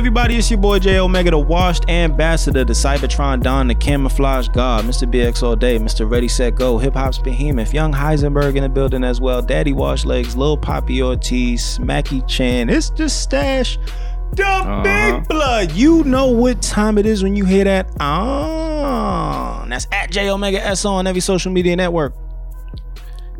On, everybody? It's your boy Jay Omega, the washed ambassador, the Cybertron Don, the camouflage god, Mr. BX all day, Mr. Ready Set Go, Hip Hop's behemoth, Young Heisenberg in the building as well, Daddy Wash Legs, Lil Papi Ortiz, Smacky Chan. It's the stash. The big blood. You know what time it is when you hear that. Ah, that's at Jay Omega S on every social media network.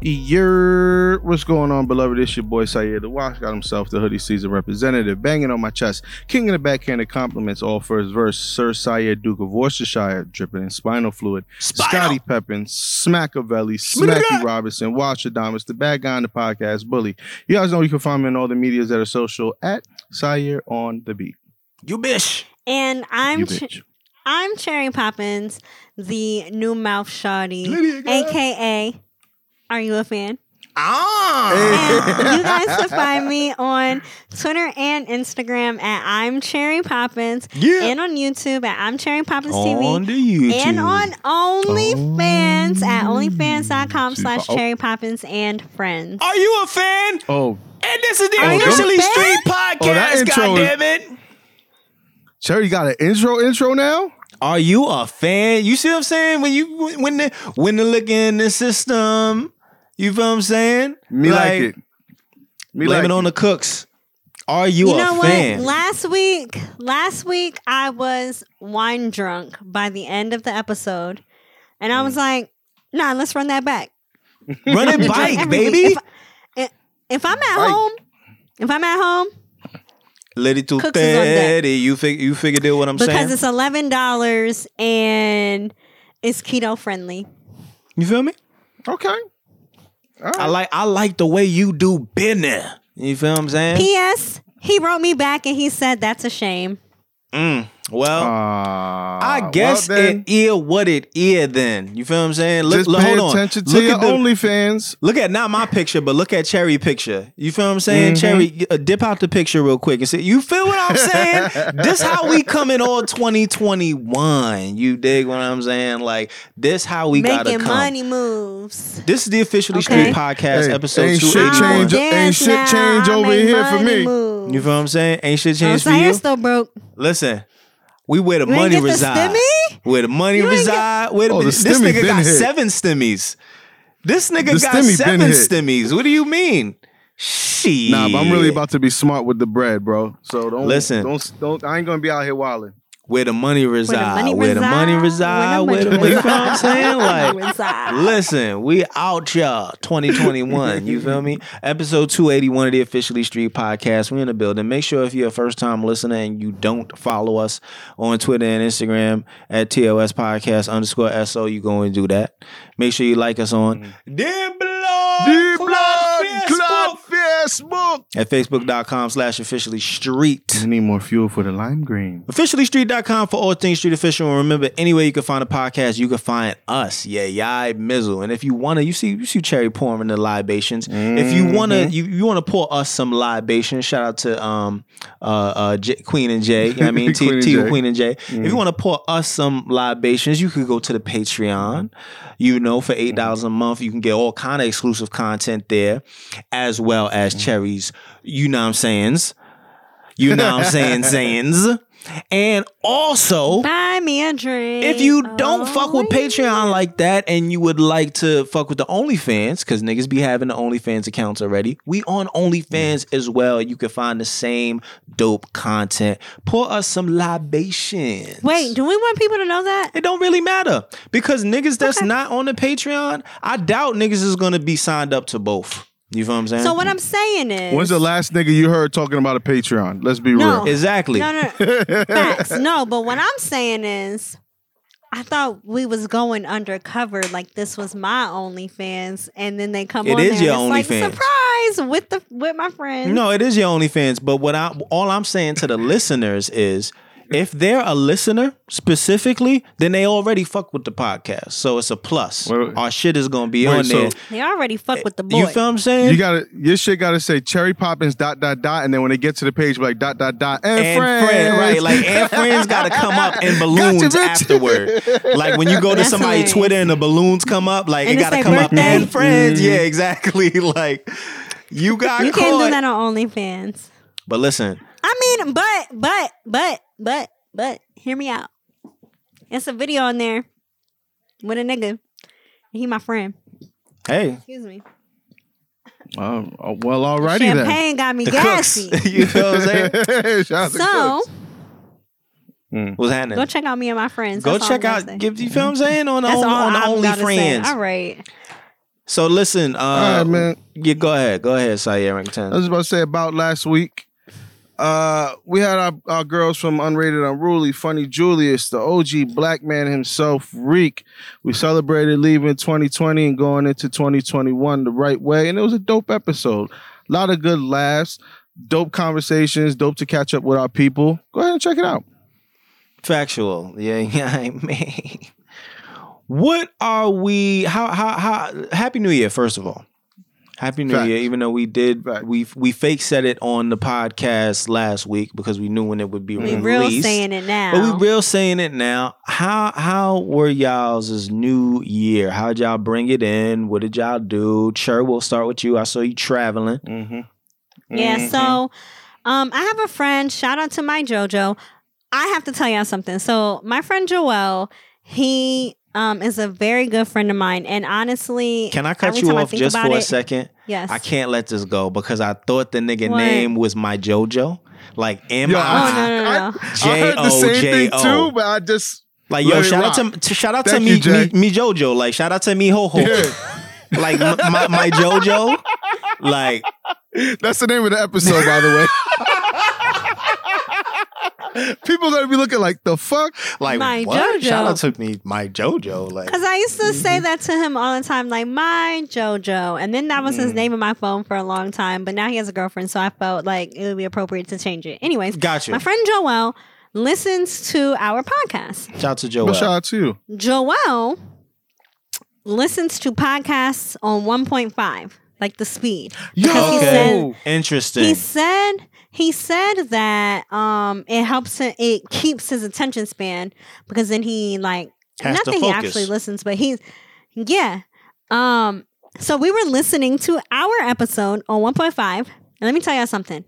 Yer, what's going on, beloved? It's your boy Syer the Wash. Got himself the hoodie season representative, banging on my chest, king of the backhanded compliments. All first verse, Sir Syer Duke of Worcestershire, dripping in spinal fluid. Spinal. Scotty Peppin, Smackavelli, Smacky Robinson, Watch Adamus, the bad guy on the podcast, Bully. You guys know you can find me on all the medias that are social at Syer on the beat. You bitch. And I'm You Ch- I'm Cherry Poppins, the new mouth shawty, Lydia, girl. aka. Are you a fan? Ah. And you guys can find me on Twitter and Instagram at I'm Cherry Poppins, Yeah. and on YouTube at I'm Cherry Poppins on TV, the YouTube. and on OnlyFans at OnlyFans.com slash Oh. Cherry Poppins and friends. Are you a fan? Oh, And this is the Are you officially a fan? street podcast. Oh, that intro God is- damn it! Cherry you got an intro intro now? Are you a fan? You see what I'm saying? When you when the when the look in the system, you feel what I'm saying? Me like, it. Me blame like it on the cooks. Are you, You a know fan? what? Last week, last week I was wine drunk by the end of the episode, and Mm. I was like, "Nah, let's run that back." Run it Drink bike, baby. If, if I'm at Bike. home, if I'm at home, Lady too Cooks is on deck. petty. You fig- you figured out what I'm because saying? Because it's eleven dollars and it's keto friendly. You feel me? Okay. All I like I like the way you do business. You feel what I'm saying? P.S. He wrote me back and he said that's a shame. Mm. Well, Uh, I guess well, then, it is what it is. Then you feel what I'm saying? Look, just look, pay hold on. attention to look your at the, OnlyFans. Look at not my picture, but look at Cherry picture. You feel what I'm saying? Mm-hmm. Cherry, uh, dip out the picture real quick and say, "You feel what I'm saying? this how we come in all 2021. You dig what I'm saying? Like this how we gotta Making come. money moves. This is the officially Okay. street podcast Hey, episode ain't two shit change- ain't shit change over here for me. moves. You feel what I'm saying? Ain't shit I'm changed for saying you. still broke. Listen, we where the You ain't money get the reside. stimmy? Where the money You ain't get- reside. Where the, Oh, the this stimmy nigga been got hit. seven stimmies. This nigga The got stimmy been seven hit. stimmies. What do you mean? Shit. Nah, but I'm really about to be smart with the bread, bro. So don't Listen. Don't don't. I ain't gonna be out here wilding. Where the money reside. money Where the money reside. reside, Where the where the you money feel what I'm saying? Like, listen, we out y'all 2021. You feel me? Episode 281 of the Officially Street Podcast. We're in the building. Make sure if you're a first time listener and you don't follow us on Twitter and Instagram at TOS Podcast underscore SO, you go and do that. Make sure you like us on mm-hmm. Dear Blood, Deep Club blood, Facebook clot, Facebook. at facebook.com slash officially street. I need more fuel for the lime green. OfficiallyStreet.com for all things street official. And remember, anywhere you can find a podcast, you can find us. Yeah, yeah, Mizzle. And if you wanna, you see, you see Cherry pouring the libations. If you wanna, you, you wanna pour us some libations. Shout out to um uh uh J, Queen and Jay. You know what I mean, T, Queen and T Jay. Queen and Jay. If you wanna pour us some libations, you could go to the Patreon. You know, for eight dollars a month, you can get all kind of exclusive content there, as well as Cherry's. You know what I'm sayings. You know what I'm saying, sayings. And also, Buy me a drink. if you don't Oh, fuck with yeah. Patreon like that and you would like to fuck with the OnlyFans, because niggas be having the OnlyFans accounts already, we on OnlyFans as well. You can find the same dope content. Pour us some libations. Wait, do we want people to know that? It don't really matter because niggas that's Okay. not on the Patreon, I doubt niggas is gonna be signed up to both. You feel what I'm saying? So what I'm saying is, When's the last nigga you heard talking about a Patreon? Let's be No. real. exactly. No, no, facts. No, but what I'm saying is, I thought we was going undercover, like this was my OnlyFans, and then they come It on is there your and it's OnlyFans. like surprise with the with my friends. No, it is your OnlyFans. But what I all I'm saying to the listeners is if they're a listener specifically, then they already fuck with the podcast. So it's a plus. Wait, wait. Our shit is gonna be Wait, on so- there. they already fuck with the boy. You feel what I'm saying? You gotta your shit gotta say Cherry Poppins dot dot dot, and then when they get to the page, be like dot dot dot and, and friends. friend, right? Like and friends gotta come up in balloons bitch. afterward. Like when you go to That's somebody's hilarious. Twitter and the balloons come up, like And it gotta their come up and friends. Mm-hmm. Yeah, exactly. Like you got you caught. can't do that on OnlyFans. But listen, I I mean, but but but but but hear me out. It's a video on there with a nigga. He my friend. Hey, Excuse me. Um, oh, well, alrighty then. Champagne got me the cooks. gassy. you know what I'm saying? Shout out So Cooks. Mm. What's happening? go check out me and my friends. Go That's all check out. gonna. Give you feel what I'm saying on the That's all on the I'm say. OnlyFriends. All right. So listen, uh, All right, man. Yeah, go ahead. Go ahead, Syer I was about to say about last week. Uh, we had our, our girls from Unrated Unruly, Funny Julius, the OG black man himself, Reek. We celebrated leaving 2020 and going into 2021 the right way, and it was a dope episode. A lot of good laughs, dope conversations, dope to catch up with our people. Go ahead and check it out. Factual. Yeah, yeah, I mean. What are we how how how happy new year first of all. Happy New Facts. Year, even though we did Facts. we we fake said it on the podcast last week because we knew when it would be released. We released. real saying it now. But we real saying it now. How how were y'all's new year? How'd y'all bring it in? What did y'all do? Sure, we'll start with you. I saw you traveling. Mm-hmm. Yeah, so um I have a friend, shout out to my JoJo. I have to tell y'all something. So my friend Joel, he um is a very good friend of mine. And honestly Can I cut every you off just about for a second? Yes. I can't let this go because I thought the nigga What? name was my JoJo. Like M Yo, Oh I no no no. no. I heard the same thing too, but I just like yo Let it shout out to, to shout out Thank to you, me, Jay. me me JoJo like shout out to me ho ho yeah. like m- my, my JoJo like That's the name of the episode, by the way. People are gonna be looking like the fuck. like My what? JoJo. shout out to me my JoJo like Cause I used to say Mm-hmm. that to him all the time, like my JoJo, and then that was Mm. his name in my phone for a long time. But now he has a girlfriend, so I felt like it would be appropriate to change it. Anyways, Gotcha. my friend Joel listens to our podcast. shout out to Well, Joel. shout out to you. Joel listens to podcasts on 1.5, like the speed. Because he Okay. said Interesting. he said he said that um it helps him it keeps his attention span because then he like Has not to that he focus. actually listens, but he's yeah. Um so we were listening to our episode on 1.5. And let me tell y'all something.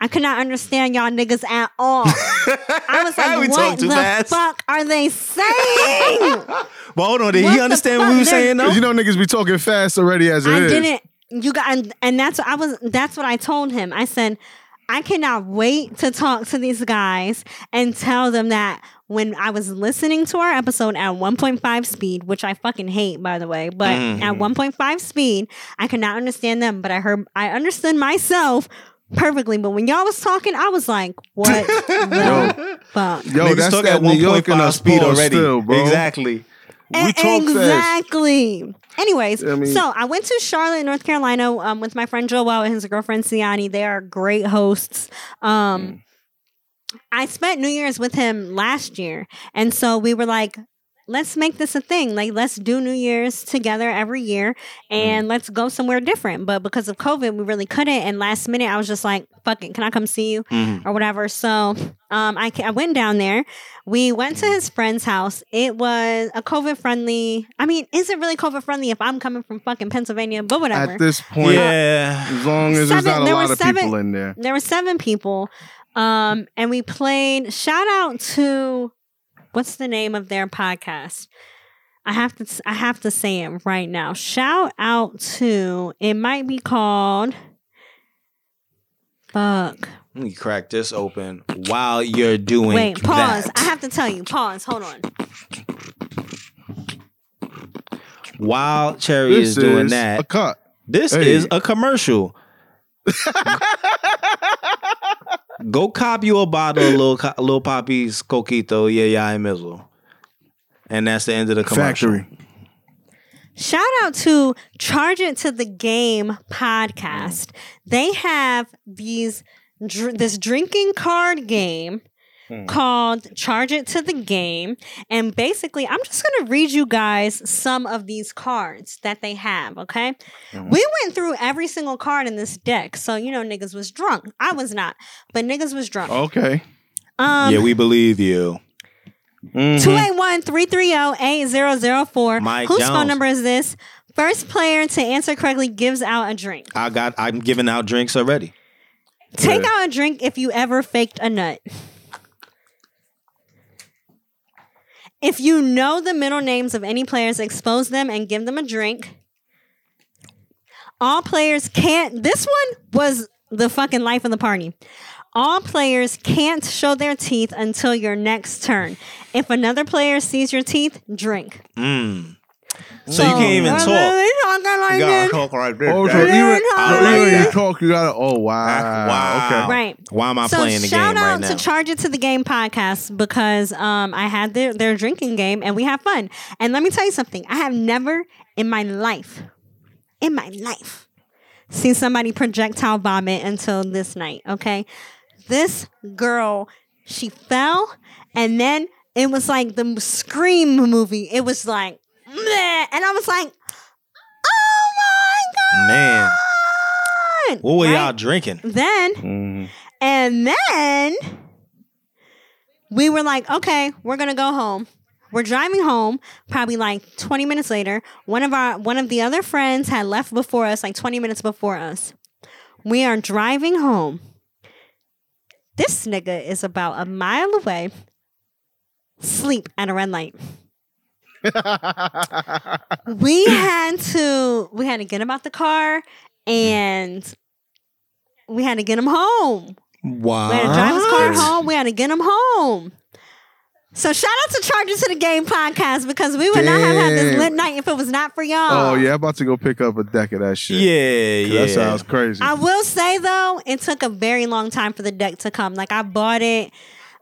I could not understand y'all niggas at all. I was We like, talk what too the fast. fuck are they saying? But hold on, did What he the understand fuck? what we were They're- saying though? You know niggas be talking fast already as it I is. didn't. You got, and, and that's what I was. That's what I told him. I said, I cannot wait to talk to these guys and tell them that when I was listening to our episode at 1.5 speed, which I fucking hate, by the way, but Mhm. at 1.5 speed, I could not understand them, but I heard, I understood myself perfectly. But when y'all was talking, I was like, what the fuck? Yo, Niggas that's talk that at New York in 1.5 speed already. still, bro. Exactly. We talk fast. exactly. Anyways, I mean- so I went to Charlotte, North Carolina, um, with my friend Joel and his girlfriend Siani. They are great hosts. Um, Mm. I spent New Year's with him last year, and so we were like, let's make this a thing. Like, let's do New Year's together every year, Mm. and let's go somewhere different. But because of COVID, we really couldn't. And last minute, I was just like, "Fuck it, can I come see you?" Mhm. or whatever. So um, I, I went down there. We went to his friend's house. It was a COVID friendly. I mean, is it really COVID friendly if I'm coming from fucking Pennsylvania? But whatever. At this point, Yeah. as long as there's Seven- not a there lot were of seven- people in there. there were seven people, um, and we played. Shout out to what's the name of their podcast? I have to. I have to say it right now. Shout out to. It might be called. Fuck. Let me crack this open while you're doing Wait, pause. that. I have to tell you. Pause. Hold on. While Cherry This is doing is that, a cut. this Hey. is a commercial. Go cop you a bottle of little, Co- little Papi's Coquito, yeah, yeah, and Mizzle. And that's the end of the commercial. Factory. Shout out to Charge It to the Game podcast. They have these dr- this drinking card game Hmm. called Charge It to the Game, and basically, I'm just gonna read you guys some of these cards that they have. Okay, Mhm. we went through every single card in this deck, so you know niggas was drunk. I was not, but niggas was drunk. Okay. Um, yeah, we believe you. Mhm. 281 330 8004. Mike Whose Jones. phone number is this? First player to answer correctly gives out a drink. I got. I'm giving out drinks already. Take Yeah. out a drink if you ever faked a nut. If you know the middle names of any players, expose them and give them a drink. All players can't. This one was the fucking life of the party. All players can't show their teeth until your next turn. If another player sees your teeth, drink. Mm. So, you can't even we're talk. really talking like You this. gotta talk like this. Oh, so That- even, Yeah, so even like you that. talk, you gotta. Oh wow. Wow. Okay. Right. Why am I so playing the shout game out right now? Shout out to Charge It to the Game podcast because um, I had their, their drinking game and we have fun. And let me tell you something. I have never in my life, in my life, seen somebody projectile vomit until this night. Okay. This girl, she fell and then it was like the Scream movie. It was like, meh. and I was like, oh my god, Man, what were Right? y'all drinking? Then Mhm. and then we were like, okay, we're gonna go home. We're driving home, probably like 20 minutes later. One of our one of the other friends had left before us, like 20 minutes before us. We are driving home. This nigga is about a mile away, sleep at a red light. We had to we had to get him out the car and we had to get him home. Wow. We had to drive his car home. We had to get him home. So shout out to Charge It to the Game podcast because we would not have had this Damn. lit night if it was not for y'all. Oh yeah, I'm about to go pick up a deck of that shit. Yeah, 'Cause yeah. That sounds crazy. I will say though, it took a very long time for the deck to come. Like I bought it,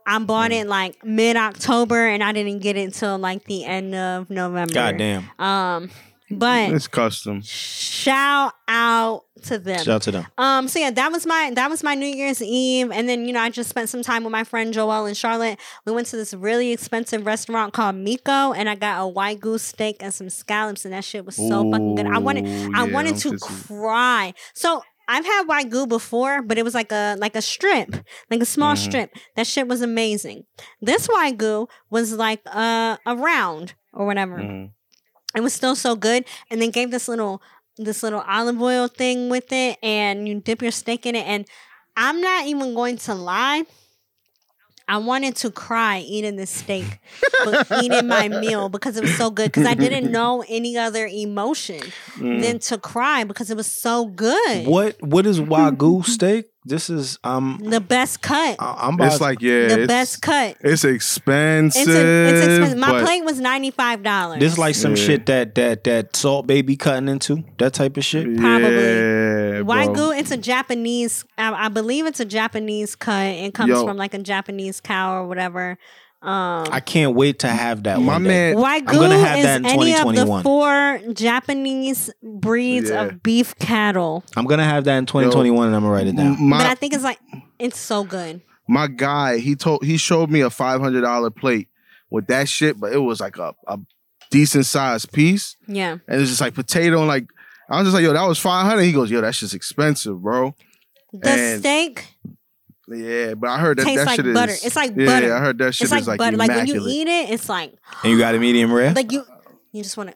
I bought Mm. it like mid October, and I didn't get it until like the end of November. Goddamn. Um, but it's custom. shout out to them. Shout out to them. Um, so yeah, that was my that was my New Year's Eve, and then you know I just spent some time with my friend Joel in Charlotte. We went to this really expensive restaurant called Miko, and I got a wagyu steak and some scallops, and that shit was so fucking good. I wanted Ooh, I yeah, wanted to cry. So I've had wagyu before, but it was like a like a strip, like a small Mhm. strip. That shit was amazing. This wagyu was like a a round or whatever. Mhm. It was still so good, and they gave this little this little olive oil thing with it, and you dip your steak in it. And I'm not even going to lie. I wanted to cry eating this steak, but eating my meal because it was so good. Because I didn't know any other emotion Mm. than to cry because it was so good. What what is wagyu steak? This is um The best cut. I- I'm about It's like yeah, the it's, best cut. It's expensive. It's, a, it's expensive. My but plate was ninety five dollars. this is like some Yeah. shit that that that salt baby cutting into that type of shit. Probably. Yeah, bro. Wagyu, it's a Japanese. I, I believe it's a Japanese cut. It comes Yo. from like a Japanese cow or whatever. Um, I can't wait to have that. My one man, Wagyu I'm gonna have is that in any of the 2021. four Japanese breeds Yeah. of beef cattle. I'm gonna have that in 2021, and I'm gonna write it down. my but I think it's like it's so good. my guy, he told he showed me a five hundred dollar plate with that shit, but it was like a, a decent sized piece, Yeah, and it's just like potato and like I was just like, yo, that was five hundred. He goes, yo, that's just expensive, bro. the And steak Yeah, but I heard that tastes that like shit butter. is It's like yeah, butter. I heard that shit it's like, is like butter. Like when you eat it, it's like And you got a medium rare. like you you just want to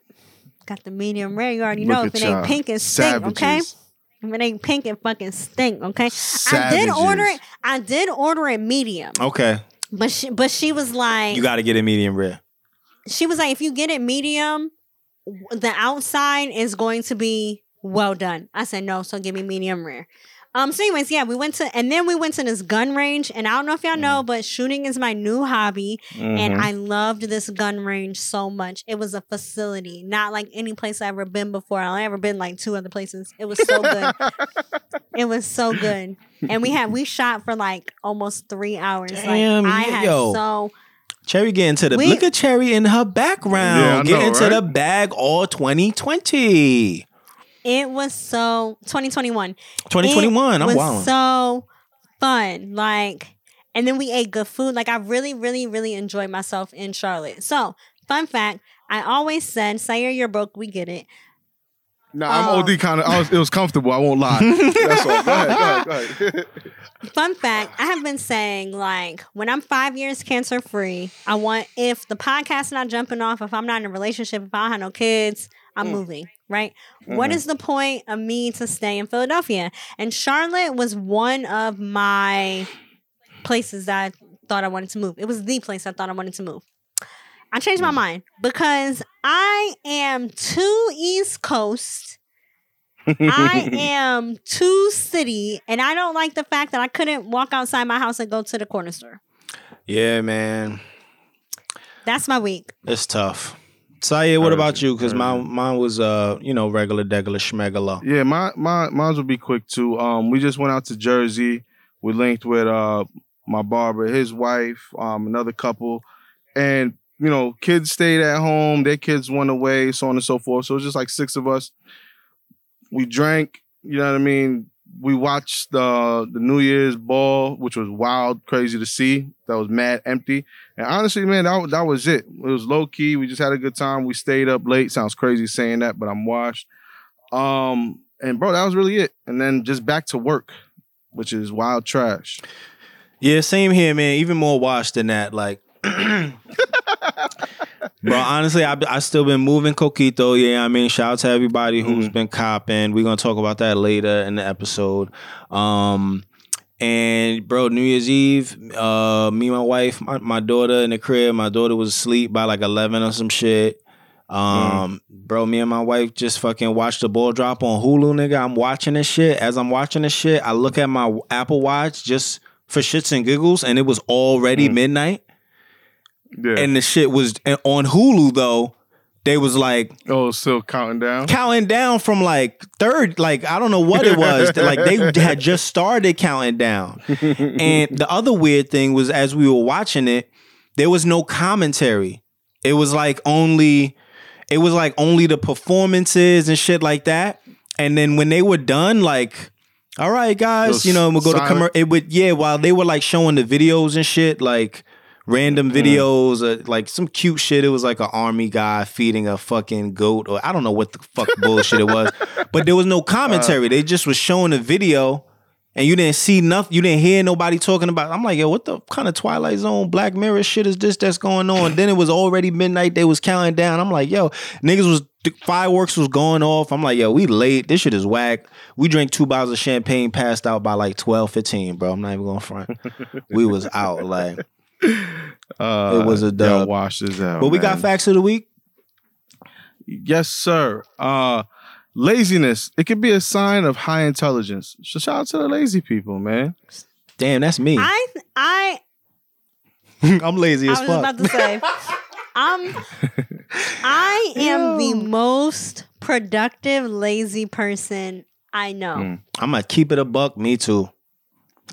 got the medium rare. You already Look know if it ain't y'all. pink, it stink. Okay. If it ain't pink, it fucking stink. Okay. I did order it. I did order it medium, okay, but she but she was like, you got to get a medium rare. she was like, if you get it medium, the outside is going to be well done. I said no, so give me medium rare. Um. So, anyways, yeah, we went to and then we went to this gun range, and I don't know if y'all know, but shooting is my new hobby, and Mhm. I loved this gun range so much. It was a facility, not like any place I've ever been before. I've ever been like two other places. It was so good. it was so good, and we had we shot for like almost three hours. Damn, like I had yo. so. Cherry getting to the We- look at Cherry in her background, Yeah, I know, getting to right? the bag all 2020. It was so 2021. 2021. It I'm was so fun. Like, and then we ate good food. Like, I really, really, really enjoyed myself in Charlotte. So, fun fact: I always said, "Syer, you're broke. We get it." Nah, I'm Oh. OD kind of. It was comfortable. I won't lie. That's all. Go ahead. Go ahead. Go ahead. Fun fact: I have been saying, like, when I'm five years cancer free, I want if the podcast's not jumping off, if I'm not in a relationship, if I don't have no kids, I'm Mm. moving. Right? What Mhm. is the point of me to stay in Philadelphia? And Charlotte was one of my places that I thought I wanted to move. It was the place I thought I wanted to move. I changed my mind because I am too East Coast. I am too city, and I don't like the fact that I couldn't walk outside my house and go to the corner store. Yeah, man. That's my week. It's tough. Saye, what about you? Because mine, mine was uh, you know, regular, degular, schmegula. Yeah, my my mine will be quick too. Um, we just went out to Jersey. We linked with uh my barber, his wife, um, another couple, and you know, kids stayed at home. Their kids went away, so on and so forth. So it was just like six of us. We drank. You know what I mean? We watched the the New Year's ball, which was wild, crazy to see. That was mad empty. And honestly, man, that, that was it. It was low key. We just had a good time. We stayed up late. Sounds crazy saying that, but I'm washed. Um, and bro, that was really it. And then just back to work, which is wild trash. Yeah, same here, man. Even more washed than that. Like, bro, honestly, I I still been moving coquito. Yeah, I mean, shout out to everybody who's Mhm. been copping. We're gonna talk about that later in the episode. Um, and bro, New Year's Eve, uh, me, and my wife, my, my daughter in the crib. My daughter was asleep by like eleven or some shit. Um, bro, me and my wife just fucking watched the ball drop on Hulu, nigga. I'm watching this shit. As I'm watching this shit, I look at my Apple Watch just for shits and giggles, and it was already Mm. midnight. Yeah. And the shit was and on Hulu though. They was like oh, still counting down. counting down from like third, like I don't know what it was. like they had just started counting down. And the other weird thing was as we were watching it, there was no commentary. It was like only it was like only the performances and shit like that. And then when they were done, like, all right, guys, you know, we'll go to silent. commercial. It would, yeah, while they were like showing the videos and shit, like random videos, uh, like some cute shit. It was like an army guy feeding a fucking goat, or I don't know what the fuck bullshit it was. But there was no commentary. they just was showing the video. And you didn't see nothing. You didn't hear nobody talking about. I'm like, yo, what the kind of Twilight Zone, Black Mirror shit is this that's going on? then it was already midnight. They was counting down. I'm like, yo, niggas was fireworks was going off. I'm like, yo, we late. This shit is whack. We drank two bottles of champagne, passed out by like 12, 15, bro. I'm not even going front. we was out like. Uh, It was a y'all dub. Wash this out. But we got facts of the week. Yes, sir. Uh, laziness. It could be a sign of high intelligence. So shout out to the lazy people, man. Damn, that's me. I I I'm lazy I as fuck. I was fuck. about to say, I'm I am the most productive lazy person I know. Mm. I'm gonna keep it a buck. Me too.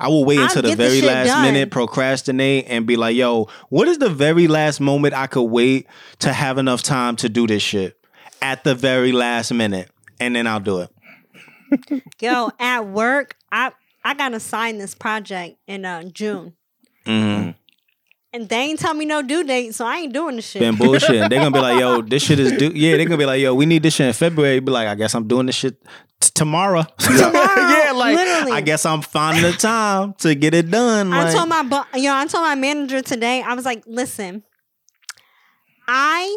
I will wait until the get the very last done. minute, procrastinate, and be like, "Yo, what is the very last moment I could wait to have enough time to do this shit?" At the very last minute, and then I'll do it. Yo, at work, I I gotta sign this project in uh, June. hmm And they ain't tell me no due date, so I ain't doing the shit. Been bullshit. They're gonna be like, "Yo, this shit is due." Yeah, they're gonna be like, "Yo, we need this shit in February." Be like, "I guess I'm doing this shit t- tomorrow." Tomorrow, yeah, like literally. I guess I'm finding the time to get it done. I like- told my bu- yo, I told my manager today. I was like, listen, I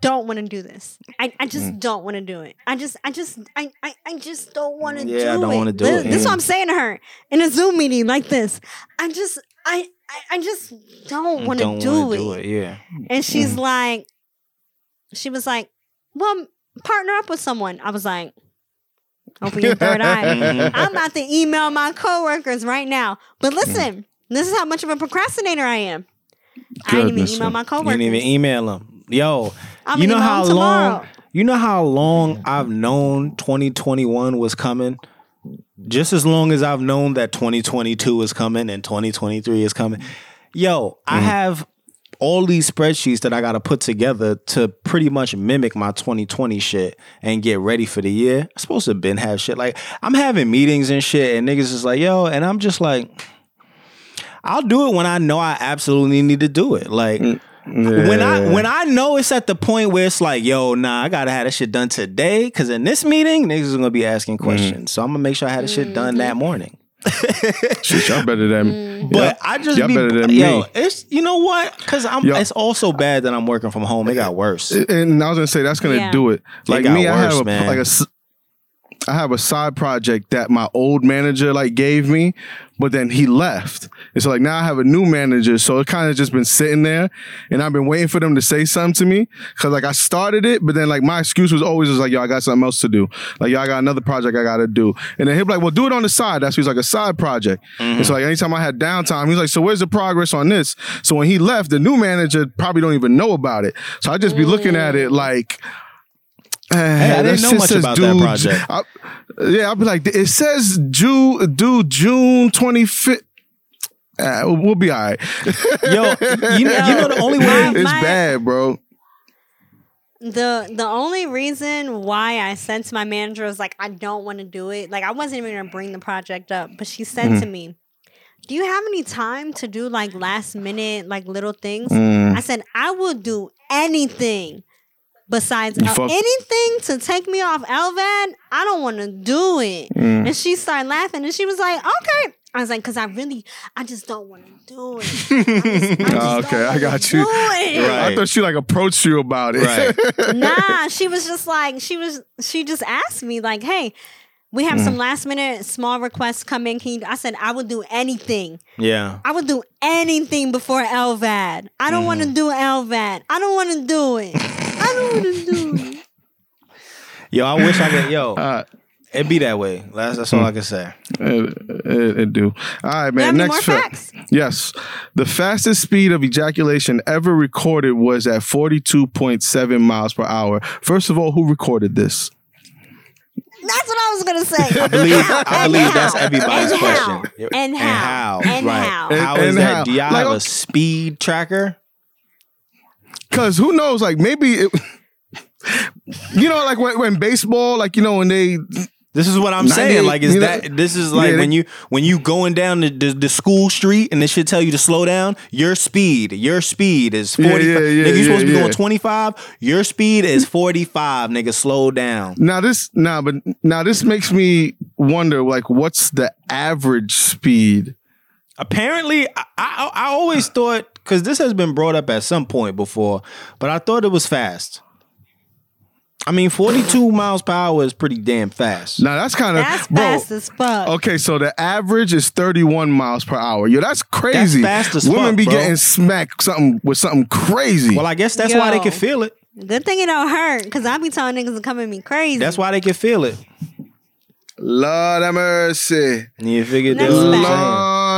don't want to do this. I, I just Mm. don't want to do it. I just I just I I, I just don't want to do it. Yeah, I don't wanna do this, it. This is what. I'm saying to her in a Zoom meeting like this. I just I I, I just don't want to Don't do, it. Yeah. And she's Mm. like, she was like, well, partner up with someone. I was like, open your third eye. Mhm. I'm about to email my coworkers right now. Mm. But listen, this is how much of a procrastinator I am. I didn't even Goodness. email my You coworkers. didn't even email them. Yo, I'm you know how tomorrow. long you know how long I've known 2021 was coming? Just as long as I've known that 2022 is coming and 2023 is coming. Yo, I mm-hmm. have all these spreadsheets that I got to put together to pretty much mimic my 2020 shit and get ready for the year. I'm supposed to been have shit like I'm having meetings and shit and niggas is like, "Yo," and I'm just like I'll do it when I know I absolutely need to do it. Like mm. When I when I know it's at the point where it's like, yo, nah, I gotta have this shit done today. Cause in this meeting, niggas is gonna be asking mm. questions. So I'm gonna make sure I had this shit done that mm. morning. Shit, y'all better than. Mm. But yeah. I just Y'all be, better than yo, me. it's you know what? Because I'm. Yo. It's also bad that I'm working from home. It got worse. And I was gonna say that's gonna Yeah. do it. Like got me, I have a, man. like a. I have a side project that my old manager like gave me, but then he left. And so like now I have a new manager, so it kind of just been sitting there, and I've been waiting for them to say something to me because like I started it, but then like my excuse was always was like, yo, I got something else to do. Like yo, I got another project I gotta do, and then he'll be like, well, do it on the side. That's he's like a side project. And so mm-hmm. like anytime I had downtime, he's like, so where's the progress on this? So when he left, the new manager probably don't even know about it. So I just be looking at it mm. like. Hey, I didn't know much about that project. I, yeah, I'll be like, it says June, due June 25th. Uh, we'll, we'll be all right. Yo, you, know- you know the only way. My- it's my- bad, bro. the the only reason why I sent to my manager was like I don't want to do it. Like I wasn't even gonna bring the project up, but she said Mm-hmm. to me, "Do you have any time to do like last minute like little things?" Mm. I said, "I will do anything." Besides You uh, anything to take me off LVAD, I don't want to do it. Mm. And she started laughing, and she was like, "Okay." I was like, "Cause I really, I just don't want to do it." I just, I just Oh, okay, I got you. Right. I thought she like approached you about it. Right. nah, she was just like she was. She just asked me like, "Hey, we have Mm. some last minute small requests come in. Can you?" I said, "I would do anything. Yeah. I would do anything before LVAD. I don't Mm. want to do LVAD. I don't want to do it. I don't want to do it." Yo, I wish I could. Yo, Uh, it be that way. That's that's all I can say. it, it, it do. All right, You man. have Next more fact. facts? Yes. The fastest speed of ejaculation ever recorded was at 42.7 miles per hour. First of all, who recorded this? That's what I was gonna say. I believe I believe that's everybody's And question. how? And how? And right? how? And- How is and that? how? Do y'all Like, have a speed tracker? Because who knows? Like maybe it. You know, like when, when baseball, like you know, when they This is what I'm saying. Like, is you know- that this is like Yeah, when you when you going down the, the, the school street and they should tell you to slow down. Your speed, your speed is Yeah, 45. yeah, yeah, nigga, you supposed to be going 25. Your speed is 45. Nigga, slow down. now this now, but now this makes me wonder, like, what's the average speed? Apparently, I, I, I always thought because this has been brought up at some point before, but I thought it was fast. I mean, 42 miles per hour is pretty damn fast. Now that's kind of That's bro. fast as fuck. Okay, so the average is 31 miles per hour. Yo, that's crazy. fast as Women fuck, be bro. getting smacked something with something crazy. Well, I guess that's why they can feel it. Good thing it don't hurt, because I be telling niggas to come at me crazy. That's why they can feel it. Lord have mercy. You figured Next that was fact.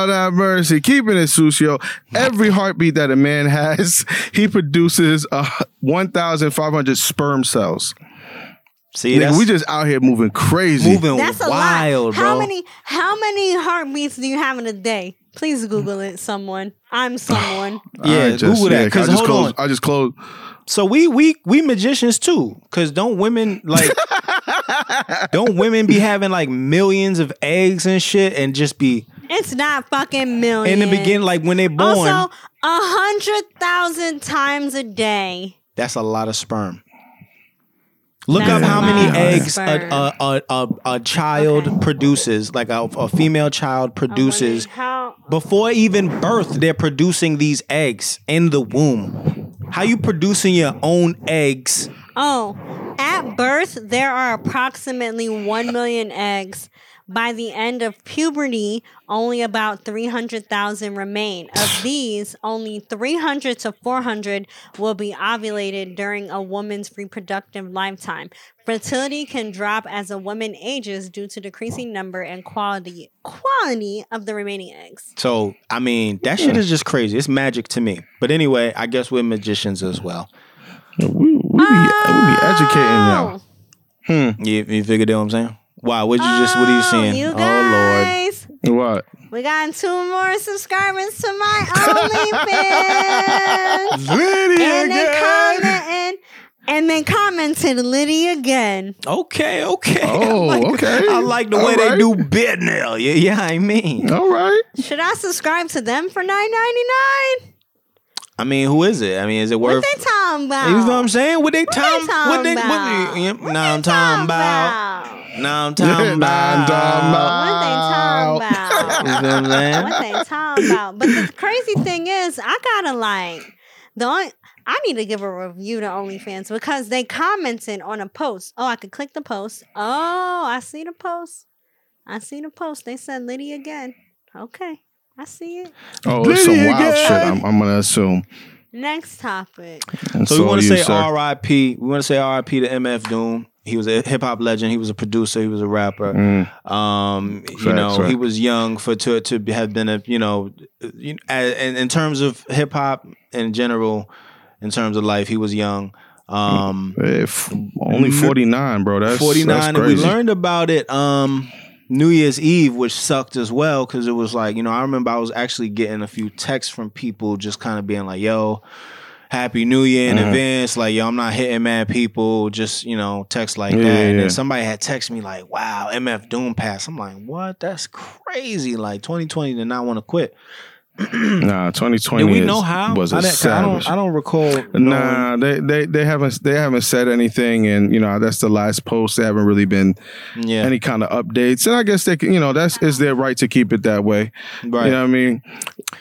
Lord have mercy. Keeping it, Susio. Every heartbeat that a man has, he produces uh, 1,500 sperm cells. See, Nigga, that's we just out here moving crazy. moving That's a wild, lot. bro. How many how many heartbeats do you have in a day? Please Google it, someone. I'm someone. Yeah, I just- Google that. yeah, I Because just hold closed, on. I just closed. So we we we magicians too. Cause don't women like don't women be having like millions of eggs and shit and just be It's not fucking million. in the beginning like when they're born? Also, a hundred thousand times a day. that's a lot of sperm. Look That's up how many eggs a, a, a, a, a child Okay. produces, like a, a female child produces. How Before even birth, they're producing these eggs in the womb. How you producing your own eggs? Oh, at birth, there are approximately 1 million eggs. By the end of puberty, only about 300,000 remain. Of these, only 300 to 400 will be ovulated during a woman's reproductive lifetime. Fertility can drop as a woman ages due to decreasing number and quality quality of the remaining eggs. So, I mean, that shit is just crazy. It's magic to me. But anyway, I guess we're magicians as well. We, we, be, we be educating oh. y'all. Oh, You, you figured out what I'm saying? Wow, what you just, what are you oh, seeing? You oh, Lord. guys. What? We got two more subscribers to my OnlyFans. Lydia and they again. commented and then commented Liddy again. Okay, okay. Oh, I like, okay. I like the All way they do bid now. Yeah, yeah, I mean. All right. Should I subscribe to them for nine ninety nine? I mean, who is it? I mean, is it worth? What worth they talking about? You know what I'm saying? What they What they time? What talking they? about? What they? Yep, What now they I'm talking about. about? Now I'm talking about. talking What they talking about? You feel what what they talking about? But the crazy thing is, I gotta like the only. I need to give a review to OnlyFans because they commented on a post. Oh, I could click the post. Oh, I see the post. I see the post. They said Liddy again. Okay, I see it. Oh, it's some wild again. shit. I'm, I'm gonna assume. Next topic. And So we want to say sir. R.I.P. We want to say R.I.P. to MF Doom. He was a hip hop legend. He was a producer. He was a rapper. Mm, Um, you Facts, know, he was young for to to have been a you know, you, in, in terms of hip hop in general, in terms of life, he was young. Um, eh, f- only 49, bro. That's 49 and we learned about it um New Year's Eve, which sucked as well because it was like, you know, I remember I was actually getting a few texts from people just kind of being like, yo, Happy New Year in Mhm. advance. Like, yo, I'm not hitting mad people, just, you know, text like Yeah, that. And yeah. somebody had texted me like, wow, MF Doom passed. I'm like, what? That's crazy. Like 2020 did not want to quit. Nah, 2020 Did we is- know how? was a I, didn't- I don't I don't recall. knowing- Nah, they, they they haven't they haven't said anything, and you know that's the last post. They haven't really been Yeah. any kind of updates, and I guess they can, you know that's is their right to keep it that way. right. You know what I mean?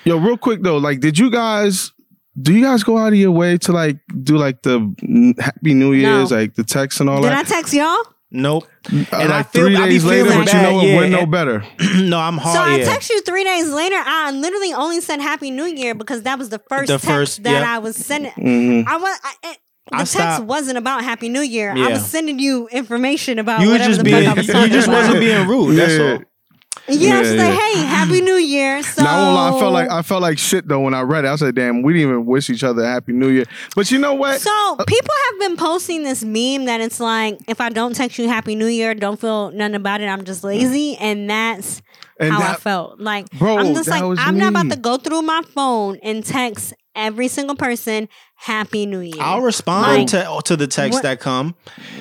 Yo, real quick though, like, did you guys? Do you guys go out of your way to like do like the Happy New Year's, No. like the text and all that? Did I text y'all? Nope. Uh, and I like feel- three I be days later, feeling but you bad, know it yeah, went no better. no, I'm hard. So I yeah. text you three days later. I literally only said Happy New Year because that was the first The text first- that yep. I was sending. Mhm. I was. I, it, the I text stopped- wasn't about Happy New Year. I was sending you information about you were whatever just the being fuck I was you talking just about. wasn't being rude. That's Yeah. all. Yeah, she's Yeah, like, "Hey, Happy New Year." So Now, I won't lie, I felt like I felt like shit though when I read it. I said, "Damn, we didn't even wish each other a happy New Year." But you know what? So uh, people have been posting this meme that it's like, if I don't text you Happy New Year, don't feel nothing about it. I'm just lazy, and that's And how I felt. Like, Bro, I'm just that like, was I'm not about to go through my phone and text every single person Happy New Year. I'll respond Like- to to the texts that come,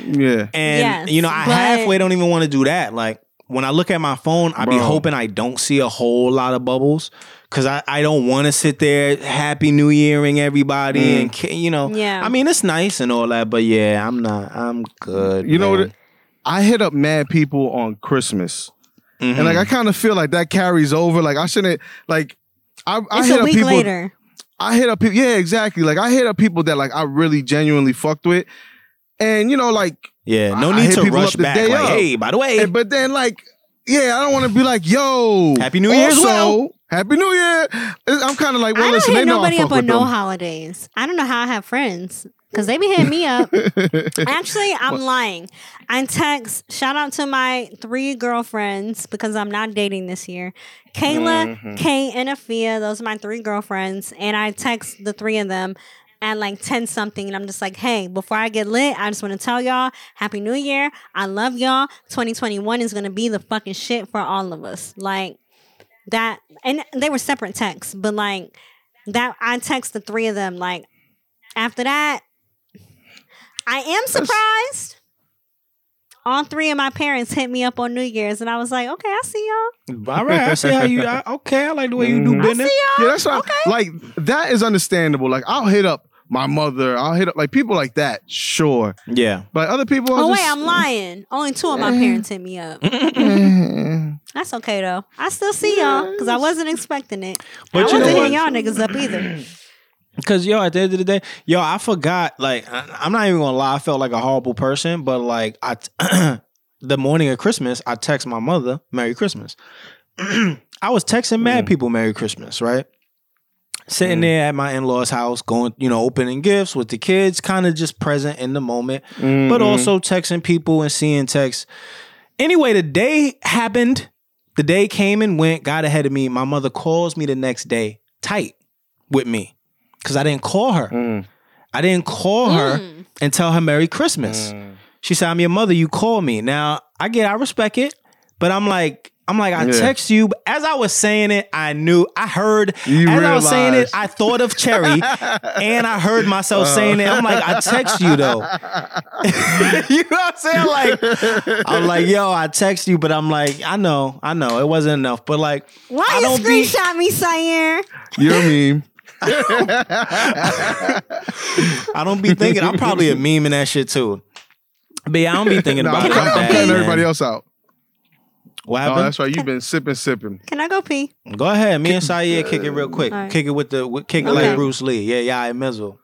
yeah, and Yes, you know I but- halfway don't even want to do that. Like when I look at my phone, I be hoping I don't see a whole lot of bubbles because I, I don't want to sit there Happy New Yearing everybody Mm. and ca- you know Yeah. I mean it's nice and all that, but yeah, I'm not. I'm good. You know what? I hit up mad people on Christmas, Mhm. and like I kind of feel like that carries over. Like I shouldn't like. I, I it's hit a up week people. later. I hit up people. Yeah, exactly. Like I hit up people that like I really genuinely fucked with, and you know like. Yeah, no I need hit to people rush up the back. day Like, of. hey, by the way, and- but then like. Yeah, I don't want to be like, yo, Happy New Year as also, well. Happy New Year. I'm kind of like, well, I don't listen, hit they know nobody I up on with no them. holidays. I don't know how I have friends because they be hitting me up. Actually, I'm lying. I text shout out to my three girlfriends because I'm not dating this year. Kayla, Mhm. Kay, and Afia. Those are my three girlfriends, and I text the three of them at like 10 something and I'm just like, "Hey, before I get lit, I just want to tell y'all happy new year. I love y'all. 2021 is going to be the fucking shit for all of us." Like that and they were separate texts, but like that I text the three of them like after that I am surprised. All three of my parents hit me up on New Year's, and I was like, "Okay, I see y'all. all right, I see how you. I, okay, I like the way you do Mhm. I business. see y'all. Yeah, that's what okay." like that is understandable. Like I'll hit up my mother, I'll hit up like people like that, sure. Yeah. But other people are oh wait, I'm lying. Only two of my parents hit me up. That's okay though. I still see y'all because I wasn't expecting it. But I you wasn't hitting y'all niggas up either. Cause yo, at the end of the day, yo, I forgot. Like, I- I'm not even gonna lie. I felt like a horrible person, but like, I t- the morning of Christmas, I text my mother "Merry Christmas." I was texting mad Mm. people "Merry Christmas," right? Sitting Mm. there at my in laws' house, going, you know, opening gifts with the kids, kind of just present in the moment, but Mhm. also texting people and seeing texts. Anyway, the day happened. The day came and went, got ahead of me. My mother calls me the next day, tight with me, because I didn't call her. Mm. I didn't call her Mm. and tell her Merry Christmas. Mm. She said, I'm your mother, you call me. Now, I get I respect it, but I'm like, I'm like, I Yeah. text you. But As I was saying it, I knew, I heard, You as I was saying it. I thought of Cherry and I heard myself uh-huh. saying it. I'm like, I text you though. you know what I'm saying? Like, I'm like, yo, I text you, but I'm like, I know, I know, it wasn't enough. But like, Why I you don't be- screenshot me, Syer? You're a meme. I don't be thinking. I'm probably a meme in that shit too. But yeah, I don't be thinking Nah, about I'm, it. I'm I'm bad, cutting man. everybody else out. What Oh, that's right. You've been sipping, sipping. Can I go pee? Go ahead. Me and Syer kick it real quick. All right. Kick it with the with- kick it Okay. like Bruce Lee. Yeah, yeah, I mizzle.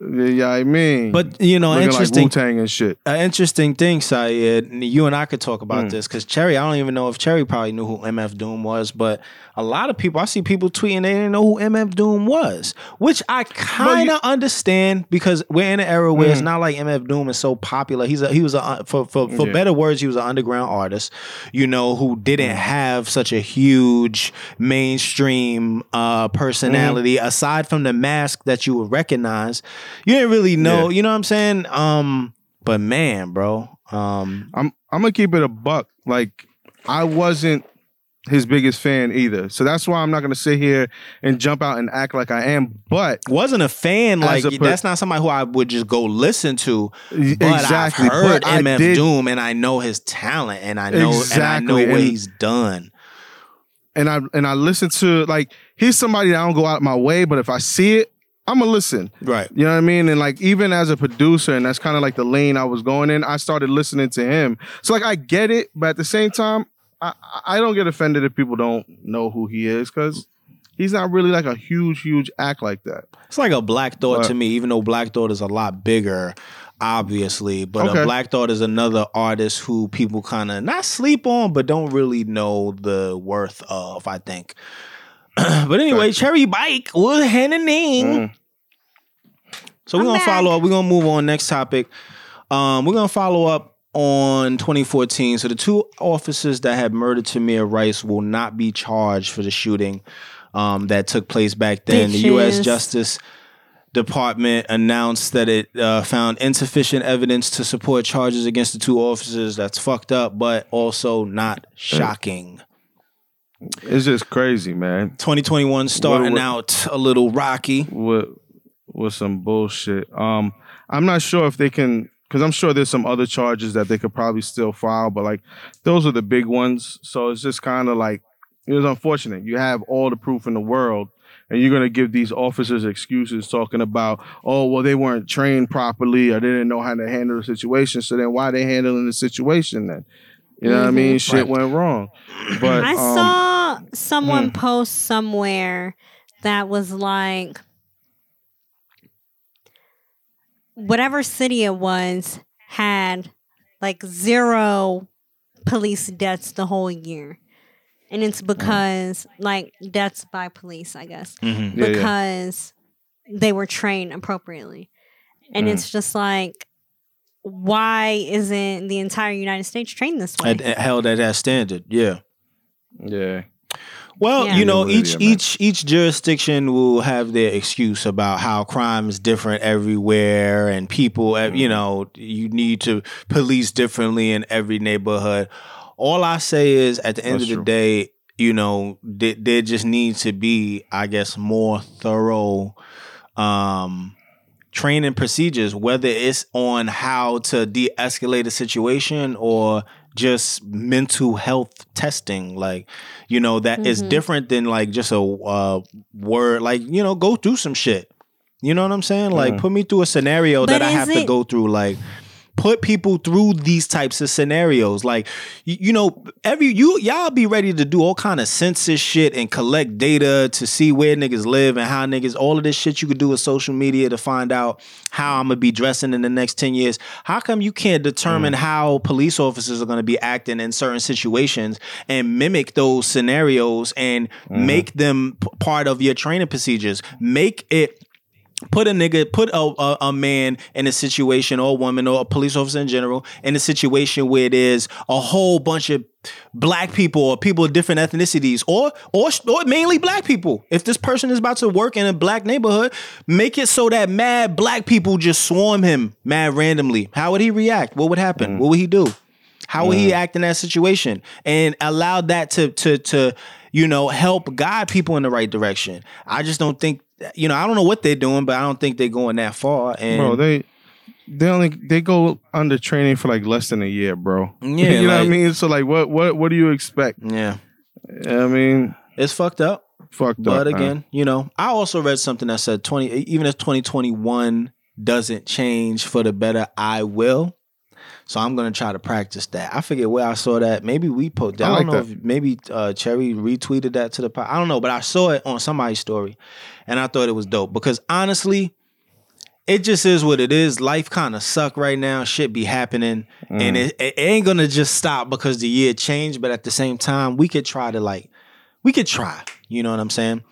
Yeah, yeah, I mean, But you know, looking like interesting. Wu Tang and shit. an interesting thing, Syer. You and I could talk about Mm. this because Cherry. I don't even know if Cherry probably knew who MF Doom was, but a lot of people I see people tweeting they didn't know who MF Doom was, which I kind of understand because we're in an era where it's Mm. not like MF Doom is so popular. He's a he was a for for, for Yeah. better words, he was an underground artist, you know, who didn't Mm. have such a huge mainstream uh, personality Mm. aside from the mask that you would recognize. You didn't really know, Yeah. you know what I'm saying? Um, but man, bro, um, I'm I'm gonna keep it a buck. Like I wasn't his biggest fan either, so that's why I'm not gonna sit here and jump out and act like I am. But wasn't a fan. Like a per- that's not somebody who I would just go listen to. But exactly, I've heard but I MF did- Doom, and I know his talent, and I know and I know what and- he's done. and I and I listen to like he's somebody that I don't go out of my way, but if I see it, I'm gonna listen. Right. You know what I mean? And like even as a producer, and that's kind of like the lane I was going in, I started listening to him. So like I get it, but at the same time, I I don't get offended if people don't know who he is because he's not really like a huge, huge act like that. It's like a Black Thought But- to me, even though Black Thought is a lot bigger, obviously. But a Black Thought is another artist who people kind of not sleep on, but don't really know the worth of. I think. but anyway, Cherry Bike was handing Mm. So we're I'm gonna back. follow up. We're gonna move on next topic. Um, we're gonna follow up on 2014. So the two officers that had murdered Tamir Rice will not be charged for the shooting um, that took place back then. The U.S. Bitches. Justice Department announced that it uh, found insufficient evidence to support charges against the two officers. That's fucked up, but also not shocking. It's just crazy, man. 2021 starting what- out a little rocky. With with some bullshit. Um, I'm not sure if they can because I'm sure there's some other charges that they could probably still file, but like those are the big ones. So it's just kind of like it was unfortunate. You have all the proof in the world, and you're gonna give these officers excuses talking about, oh well, they weren't trained properly or they didn't know how to handle the situation. So then why they handling the situation then? You know what I mean? Shit Right. went wrong. But I um, saw someone mm. post somewhere that was like whatever city it was had like zero police deaths the whole year. And it's because like deaths by police, I guess. Mhm. Yeah, yeah. Because they were trained appropriately. And Mm. it's just like why isn't the entire United States trained this way? And- and held at that standard. Yeah. yeah. Well, Yeah. you know, each each each jurisdiction will have their excuse about how crime is different everywhere, and people, Mm-hmm. you know, you need to police differently in every neighborhood. All I say is, at the end That's of the true. day, you know, there, there just needs to be, I guess, more thorough um training procedures, whether it's on how to de-escalate a situation or just mental health testing like you know that is Mhm. different than like just a uh, word like you know go through some shit you know what i'm saying like Mhm. put me through a scenario But that i is have to go through like put people through these types of scenarios. Like you, you know every you y'all be ready to do all kind of census shit and collect data to see where niggas live and how niggas all of this shit you could do with social media to find out how i'm gonna be dressing in the next 10 years. How come you can't determine mm. how police officers are gonna be acting in certain situations and mimic those scenarios and mm-hmm. make them p- part of your training procedures? Make it put a nigga, put a, a, a man in a situation or a woman or a police officer in general in a situation where there's a whole bunch of black people or people of different ethnicities or or or mainly black people. If this person is about to work in a black neighborhood, make it so that mad black people just swarm him mad randomly. How would he react? What would happen? Mm. What would he do? How would he mm. act in that situation? And allow that to to to you know help guide people in the right direction. I just don't think you know I don't know what they're doing, but I don't think they're going that far. And bro. They they only they go under training for like less than a year, bro. Yeah, you know what I mean. So like, what what what do you expect? yeah, I mean, it's fucked up. fucked But up. man. again, you know, I also read something that said twenty even if twenty twenty one doesn't change for the better, I will. So I'm gonna try to practice that. I forget where I saw that. Maybe we posted. I, I don't like know that. if maybe uh, Cherry retweeted that to the. po- I don't know, but I saw it on somebody's story, and I thought it was dope because honestly, it just is what it is. Life kind of suck right now. Shit be happening, Mm. and it, it ain't gonna just stop because the year changed. But at the same time, we could try to like, we could try. You know what I'm saying?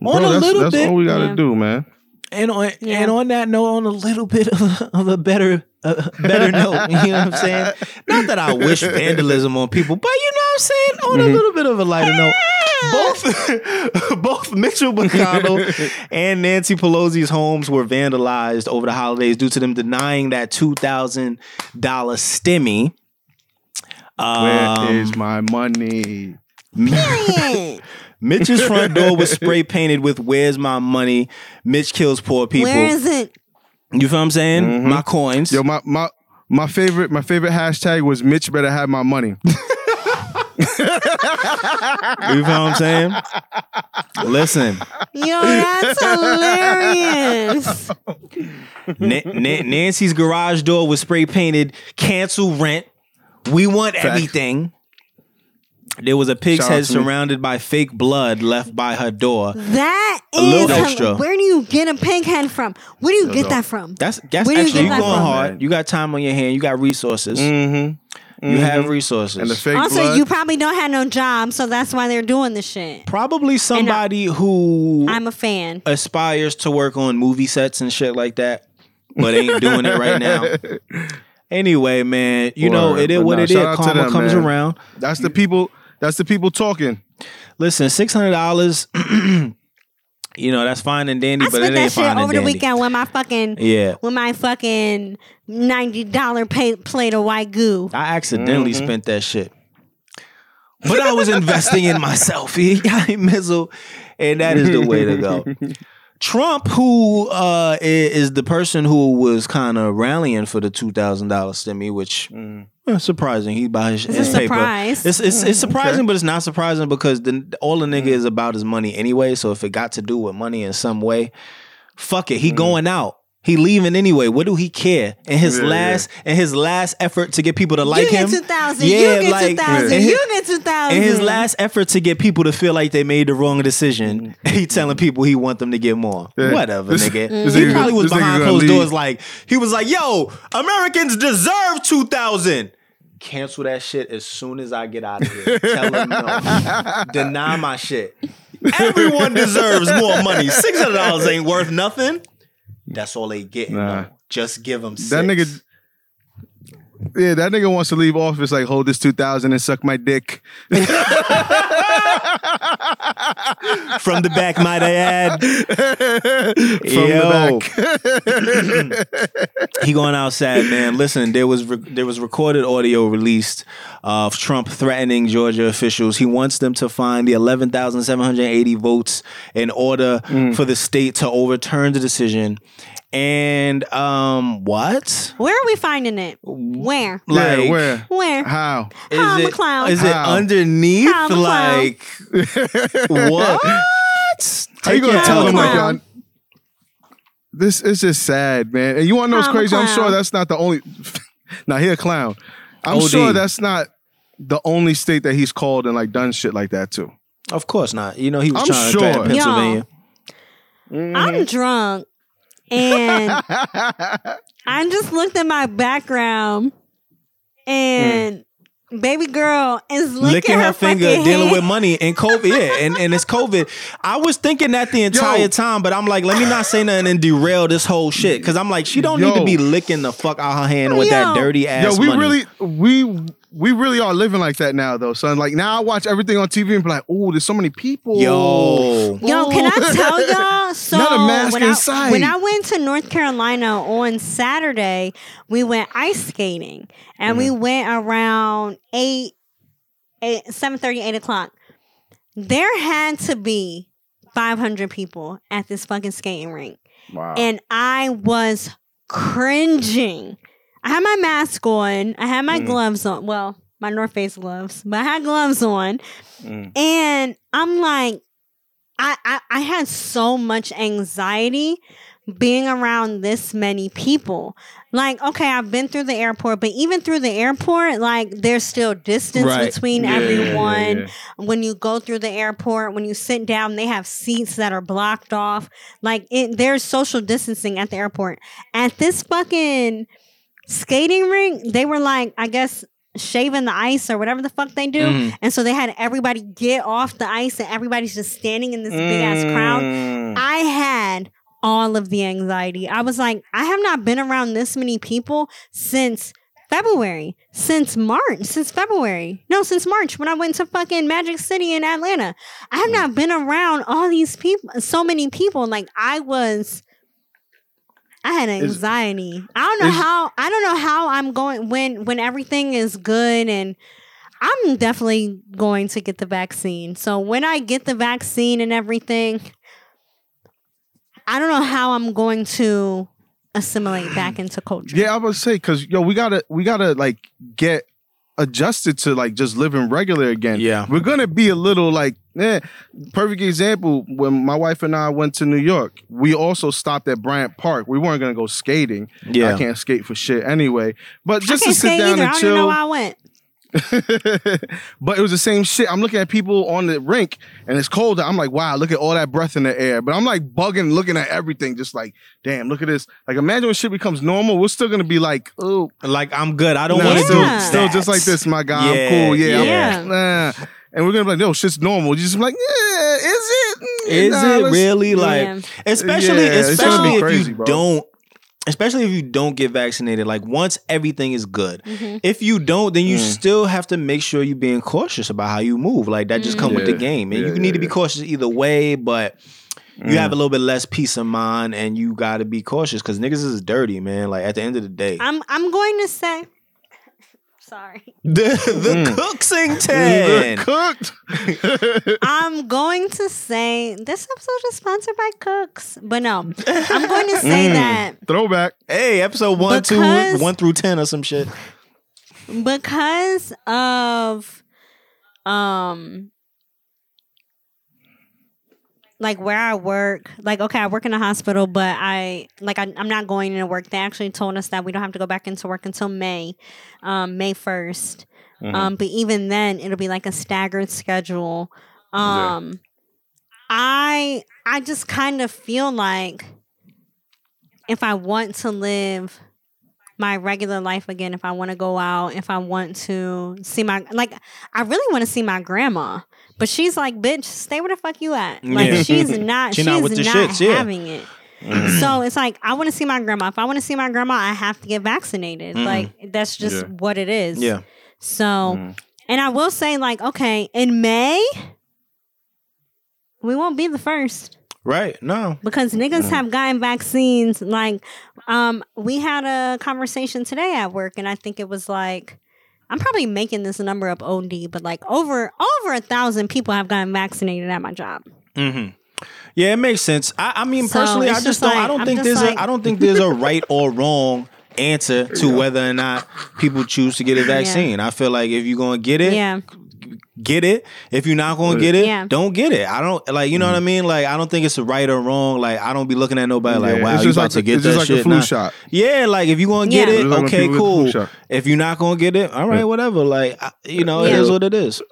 Bro, on a that's, little that's bit, all we gotta Yeah. do, man. And on Yeah. and on that note, on a little bit of a, of a better uh, better note, you know what I'm saying? Not that I wish vandalism on people, but you know what I'm saying. On Mm-hmm. a little bit of a lighter note, both both Mitchell McConnell and Nancy Pelosi's homes were vandalized over the holidays due to them denying that two thousand dollar stimmy. Where Um, is my money? Period. Mitch's front door was spray painted with "Where's my money?" Mitch kills poor people. Where is it? You feel what I'm saying? My coins. Mm-hmm. Yo, my my my favorite my favorite hashtag was Mitch better have my money. You feel what I'm saying? Listen, Yo, that's hilarious. Na- Na- Nancy's garage door was spray painted. Cancel rent. We want everything. There was a pig's Shout head to me. surrounded by fake blood left by her door. That A is hel- extra. Where do you get a pig head from? Where do you get that from? That's that's Where do you actually you get that going from? hard. You got time on your hand. You got resources. Mm-hmm. You have resources. And the fake also, blood. you probably don't have no job, so that's why they're doing the shit. Probably somebody who I'm a fan. aspires to work on movie sets and shit like that, but ain't doing it right now. Anyway, man, you know Word. it is But what nah, it is. shout out to Karma them, comes man. around. that's the people. That's the people talking. Listen, six hundred dollars. you know that's fine and dandy, I but spent it that shit fine over and the dandy. weekend with my fucking Yeah, with my fucking ninety dollar plate of white goo. I accidentally Mm-hmm. spent that shit, but I was investing in myself. I mizzle, and that is the way to go. Trump, who uh, i- is the person who was kind of rallying for the two thousand dollar stimmy, which Mm. eh, surprising. He buy his, It's his a paper. surprise. It's it's, it's surprising, okay. but it's not surprising because the, all the Mm. nigga is about is money anyway. So if it got to do with money in some way, fuck it. Mm. He going out. He leaving anyway. What do he care? In his Yeah, last in his last effort to get people to like you get him. two thousand. Yeah, you get like- two thousand. in You get two thousand. in his last effort to get people to feel like they made the wrong decision, he telling people he want them to get more. Yeah. Whatever, This- nigga. this he nigga probably was behind closed leave. doors like he was like, "Yo, Americans deserve two thousand. Cancel that shit as soon as I get out of here. Tell them no. Deny my shit. Everyone deserves more money. Six hundred dollars ain't worth nothing. That's all they get. Nah. No. Just give them six. That nigga. Yeah, that nigga wants to leave office like hold this two thousand and suck my dick. from the back, might I add. From the back. he going outside, man. Listen, there was re- there was recorded audio released of Trump threatening Georgia officials. He wants them to find the eleven thousand seven hundred eighty votes in order Mm. for the state to overturn the decision. And um, what? Where are we finding it? Where? yeah, Like, where? Where? How? Is How, it, McCloud? is it How? underneath? How, McCloud? Like what? How you Take gonna tell out. them like Clown. y'all- this is just sad, man. And you want to know what's I'm crazy? I'm sure that's not the only. now he a clown. I'm OD. sure that's not the only state that he's called and like done shit like that too. Of course not. You know he was I'm trying sure. to threaten Pennsylvania. I'm drunk, and I just looked at my background, and baby girl is licking, licking her, finger, fucking dealing with money and COVID. Yeah, and, and it's COVID. I was thinking that the entire Yo. time, but I'm like, let me not say nothing and derail this whole shit. Cause I'm like, she don't need to be licking the fuck out her hand with that dirty ass. Yo, we money. really, we we really are living like that now, though, son. Like now, I watch everything on TV and be like, "Oh, there's so many people." Yo. Yo, can I tell y'all? So Not a mask when I, when I went to North Carolina on Saturday, we went ice skating, and we Mm-hmm. went around eight, eight, seven thirty, eight o'clock. There had to be five hundred people at this fucking skating rink, wow. and I was cringing. I had my mask on. I had my Mm. gloves on. Well, my North Face gloves, but I had gloves on. Mm. And I'm like, I, I I had so much anxiety being around this many people. Like, okay, I've been through the airport, but even through the airport, like there's still distance Right. between Yeah, yeah, yeah, everyone. yeah. When you go through the airport, when you sit down, they have seats that are blocked off. Like it, there's social distancing at the airport. At this fucking skating rink, they were like, I guess shaving the ice or whatever the fuck they do. Mhm. And so they had everybody get off the ice and everybody's just standing in this big ass crowd. Mm. I had all of the anxiety. I was like, I have not been around this many people since February, since March, since February. No, since March when I went to fucking Magic City in Atlanta. I have not been around all these people, so many people. Like I was. I had anxiety. I don't know how. I don't know how I'm going when when everything is good and I'm definitely going to get the vaccine. So when I get the vaccine and everything, I don't know how I'm going to assimilate back into culture. Yeah, I would say because yo, we gotta we gotta like get adjusted to like just living regular again. Yeah. we're gonna be a little like, eh. Perfect example when my wife and I went to New York, we also stopped at Bryant Park. We weren't gonna go skating. Yeah. I can't skate for shit anyway. But just to sit down either. I and don't know chill. why I went. but it was the same shit. I'm looking at people on the rink and it's cold. I'm like, wow, look at all that breath in the air. But I'm like bugging, looking at everything, just like, damn, look at this. Like, imagine when shit becomes normal, we're still gonna be like, oh, Like I'm good. I don't nah, want to still, do Yeah. still just like this, my guy. Yeah, I'm cool. Yeah, yeah. I'm, nah. And we're gonna be like, no, shit's normal. You're just like, yeah, is it? Mm, nah, it let's- really like Yeah. especially Yeah, especially gonna if crazy, you bro. don't especially if you don't get vaccinated like once everything is good Mhm. if you don't then you Mm. still have to make sure you're being cautious about how you move like that just come with the game and Yeah, you need yeah, to be cautious either way but you Mm. have a little bit less peace of mind and you got to be cautious because niggas is dirty man like at the end of the day I'm I'm going to say sorry. the the Mm. Cooksington cooked. I'm going to say this episode is sponsored by Cooks. But no. I'm going to say Mm. that Throwback. hey episode one two one through ten or some shit because of um like where I work, like okay, I work in a hospital, but I like I, I'm not going into work. They actually told us that we don't have to go back into work until May, um, May 1st Mhm. Um, but even then, it'll be like a staggered schedule. Yeah. Um, I I just kind of feel like if I want to live my regular life again, if I want to go out, if I want to see my like, I really want to see my grandma, but she's like, "Bitch, stay where the fuck you at." Like Yeah. she's not, She she's not not, with the shits, yeah. having it. Mm. So it's like I want to see my grandma. If I want to see my grandma, I have to get vaccinated. Mhm. Like that's just Yeah. what it is. yeah So, Mm. and I will say, like, okay, in May, we won't be the first right no because niggas Mm. have gotten vaccines. Like, um, we had a conversation today at work, and I think it was like, I'm probably making this number up OD, but like over over a thousand people have gotten vaccinated at my job. Mm-hmm. Yeah, it makes sense. I, I mean, So, personally, I just just don't. I don't I'm think there's like- a. I don't think there's a right or wrong answer to whether or not people choose to get a vaccine. I feel like if you're gonna get it, Yeah, get it. If you're not gonna get it, Yeah. don't get it. I don't like. You know what I mean? Like, I don't think it's a right or wrong. Like, I don't be looking at nobody like, Yeah, wow, it's you about like to a- get it's that just like shit. a flu Nah. shot. Yeah, like if you're gonna get Yeah. it, It's like when okay, people get the flu cool. If you're not gonna get it, all right, whatever. Like, I- you know, it Yeah. is what it is.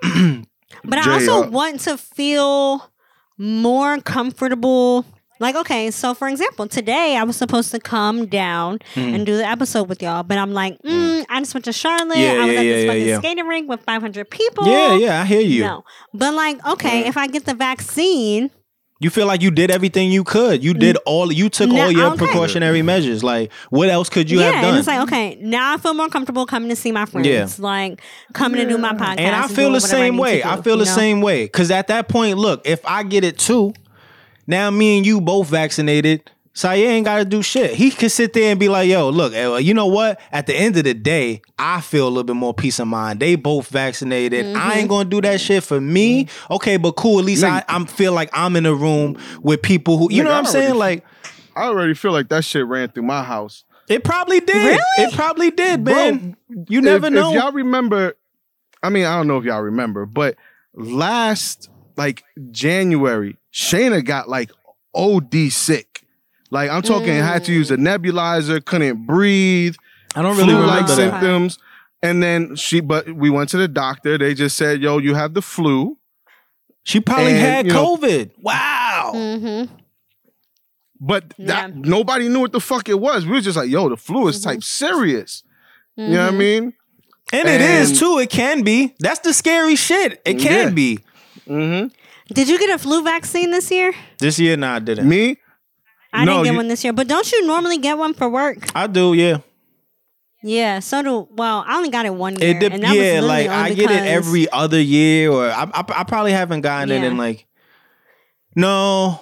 but Jay, I also uh, want to feel more comfortable. Like, okay, so for example, today I was supposed to come down Mm. and do the episode with y'all, but I'm like, mm, I just went to Charlotte. Yeah, I was yeah, at this yeah, fucking yeah. skating rink with 500 people. Yeah, yeah, I hear you. No, but like, okay, if I get the vaccine, You feel like you did everything you could. You did all. You took No, all your okay. precautionary measures. Like, what else could you yeah, have done? and it's like, okay, now I feel more comfortable coming to see my friends, Yeah. like coming to do my podcast. and I feel the whatever I same way. to I feel the know? same way. Because at that point, look, if I get it too, now me and you both vaccinated. Syer ain't got to do shit. He could sit there and be like, yo, look, eh, you know what? At the end of the day, I feel a little bit more peace of mind. They both vaccinated. I Mm-hmm. ain't going to do that shit for me. Okay, but cool. At least I, Nigga. I'm feel like I'm in a room with people who, you Nigga, know what I I'm saying? Like, I already feel like that shit ran through my house. it probably did. Really? It probably did, Bro, man. you never if, know. If y'all remember, I mean, I don't know if y'all remember, but last like January, Shayna got like OD sick. Like I'm talking, had to use a nebulizer, couldn't breathe, I don't really flu-like that. symptoms. And then she, but we went to the doctor. They just said, "Yo, you have the flu." She probably And, had you know- COVID. Wow. Mm-hmm. But Yeah. that nobody knew what the fuck it was. We were just like, "Yo, the flu is type serious." You know what I mean? And it is too. It can be. That's the scary shit. It can Yeah. be. Mm-hmm. Did you get a flu vaccine this year? This year, nah, I didn't. Me? I No, didn't get you- one this year, but don't you normally get one for work? I do, yeah. Yeah, so do. Well, I only got it one year, It dip, and that was yeah, literally like only I get it because- every other year, or I, I, I probably haven't gotten it Yeah. in like. No,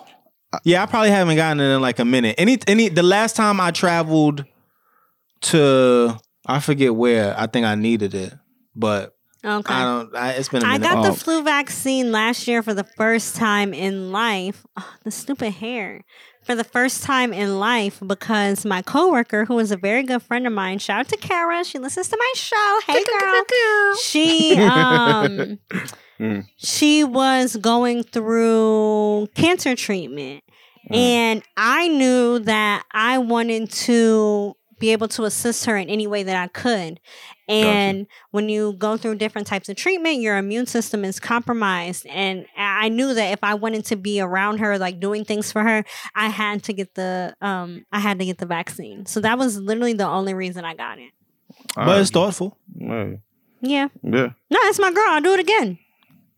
yeah, I probably haven't gotten it in like a minute. Any, any, the last time I traveled to, I forget where. I think I needed it, but Okay. I don't. I, it's been a I minute. got Oh. the flu vaccine last year for the first time in life. Ugh, the stupid hair. For the first time in life because my coworker, who is a very good friend of mine, shout out to Kara. She listens to my show. Hey girl. She um Mm. she was going through cancer treatment. Mm. And I knew that I wanted to be able to assist her in any way that I could. And when you go through different types of treatment, your immune system is compromised. And I knew that if I wanted to be around her, like doing things for her, I had to get the um I had to get the vaccine. So that was literally the only reason I got it. but it's thoughtful. Alright. Yeah. yeah, No, that's my girl. I'll do it again.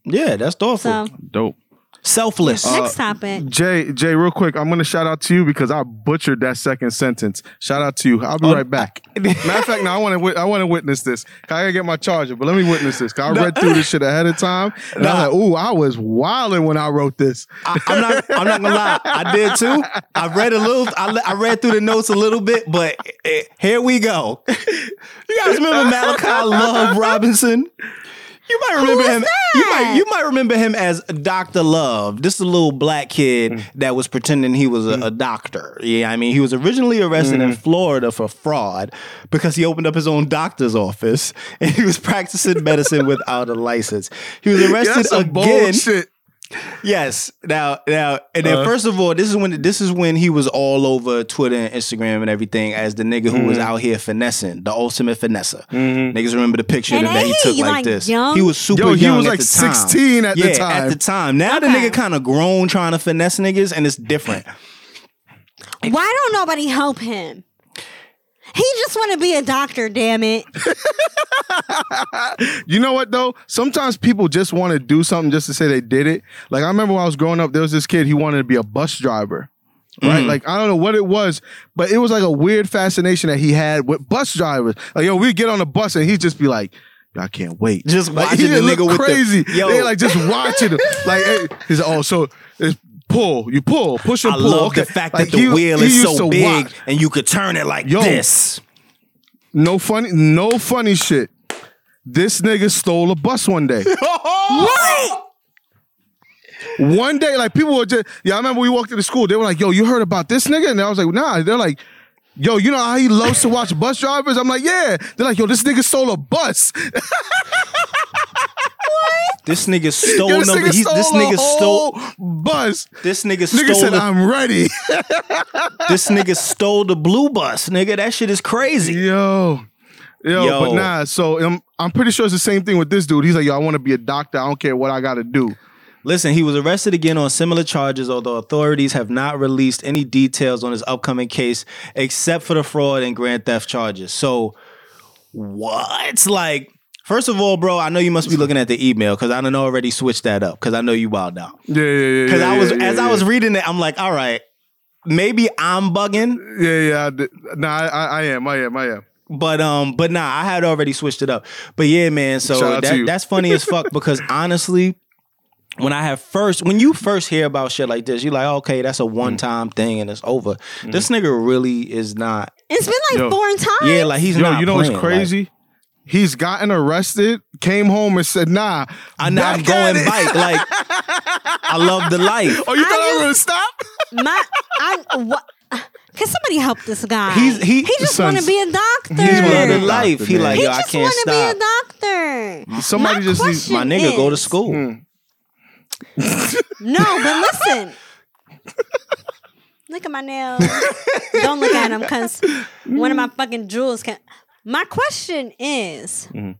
Yeah, that's thoughtful. So dope. Selfless. next topic. Jay, Jay, real quick, I'm gonna shout out to you because I butchered that second sentence. Shout out to you. I'll be Oh, right back. Matter of fact, now I want to I want to witness this. I gotta get my charger, but let me witness this. 'Cause I read through this shit ahead of time, and I was like, "Ooh, I was wilding when I wrote this." I, I'm not. I'm not gonna lie. I did too. I read a little. I, le- I read through the notes a little bit, but eh, here we go. You guys remember Malachi Love Robinson? You might remember is him. You that? might. You might remember him as Doctor Love. This is a little black kid mm. that was pretending he was a, mm. a doctor. Yeah, I mean, he was originally arrested in mm-hmm. Florida for fraud because he opened up his own doctor's office and he was practicing medicine without a license. He was arrested That's some again. bold shit. Yes. Now, now, and then Uh. first of all, this is when this is when he was all over Twitter and Instagram and everything as the nigga who Mm-hmm. was out here finessing, the ultimate finesser. Niggas remember the picture And that he took like, like, this. young? He was super Yo, he young was at like the time. 16 at the time. At the time. Now the nigga kind of grown trying to finesse niggas, and it's different. Why don't nobody help him? He just want to be a doctor, damn it. You know what though? Sometimes people just want to do something just to say they did it. Like I remember when I was growing up, there was this kid he wanted to be a bus driver. Right? Mm. Like I don't know what it was, but it was like a weird fascination that he had with bus drivers. Like, yo, we get on the bus and he'd just be like, I can't wait. Just like, watching he the nigga look with the- crazy. Yo. They like just watching him. Like hey, he's like, oh, so it's pull, you pull, push and I pull. love okay. the fact Like, that the he- wheel he is so big watch. and you could turn it like Yo. this. No funny, no funny shit. This nigga stole a bus one day. What? One day, like people were just, yeah, I remember we walked into school. They were like, yo, you heard about this nigga? And I was like, nah. They're like, yo, you know how he loves to watch bus drivers? I'm like, yeah. They're like, yo, this nigga stole a bus. This nigga stole Yo, this number. nigga He, stole this nigga stole. bus. This nigga Nigga stole. said, the- I'm ready. this nigga stole the blue bus, nigga. That shit is crazy. yo. Yo, Yo. but nah, so um, I'm pretty sure it's the same thing with this dude. He's like, yo, I want to be a doctor. I don't care what I got to do. Listen, he was arrested again on similar charges, although authorities have not released any details on his upcoming case except for the fraud and grand theft charges. So, what? Like, first of all, bro, I know you must be looking at the email because I don't know already switched that up because I know you wild out. Yeah, yeah, yeah. Because yeah, I was, yeah, as yeah, I was yeah. reading it, I'm like, all right, maybe I'm bugging, Yeah, yeah. I did. Nah, I, I, I am. I am. I am. but um, but nah, I had already switched it up. But yeah, man, Shout so out to that, you. that's funny as fuck because honestly, when I have first, when you first hear about shit like this, you're like, okay, that's a Mm. one time thing and it's over. This nigga really is not. It's been like Yo. four times. Yeah, like he's Yo, not. you know what's crazy? Like, He's gotten arrested, came home and said, "Nah, I'm, back I'm going at it." bike. Like, I love the life. Oh, you thought I, I was gonna stop? My, I, what? Can somebody help this guy? He's- he- he just want to be a doctor. He's He one love of the the life. He like, He yo, I just can't want to be a doctor. Somebody My just needs My nigga, go to school. Mm. No, but listen. look at my nails. Don't look at them because one of my fucking jewels can. My question is. Mhm.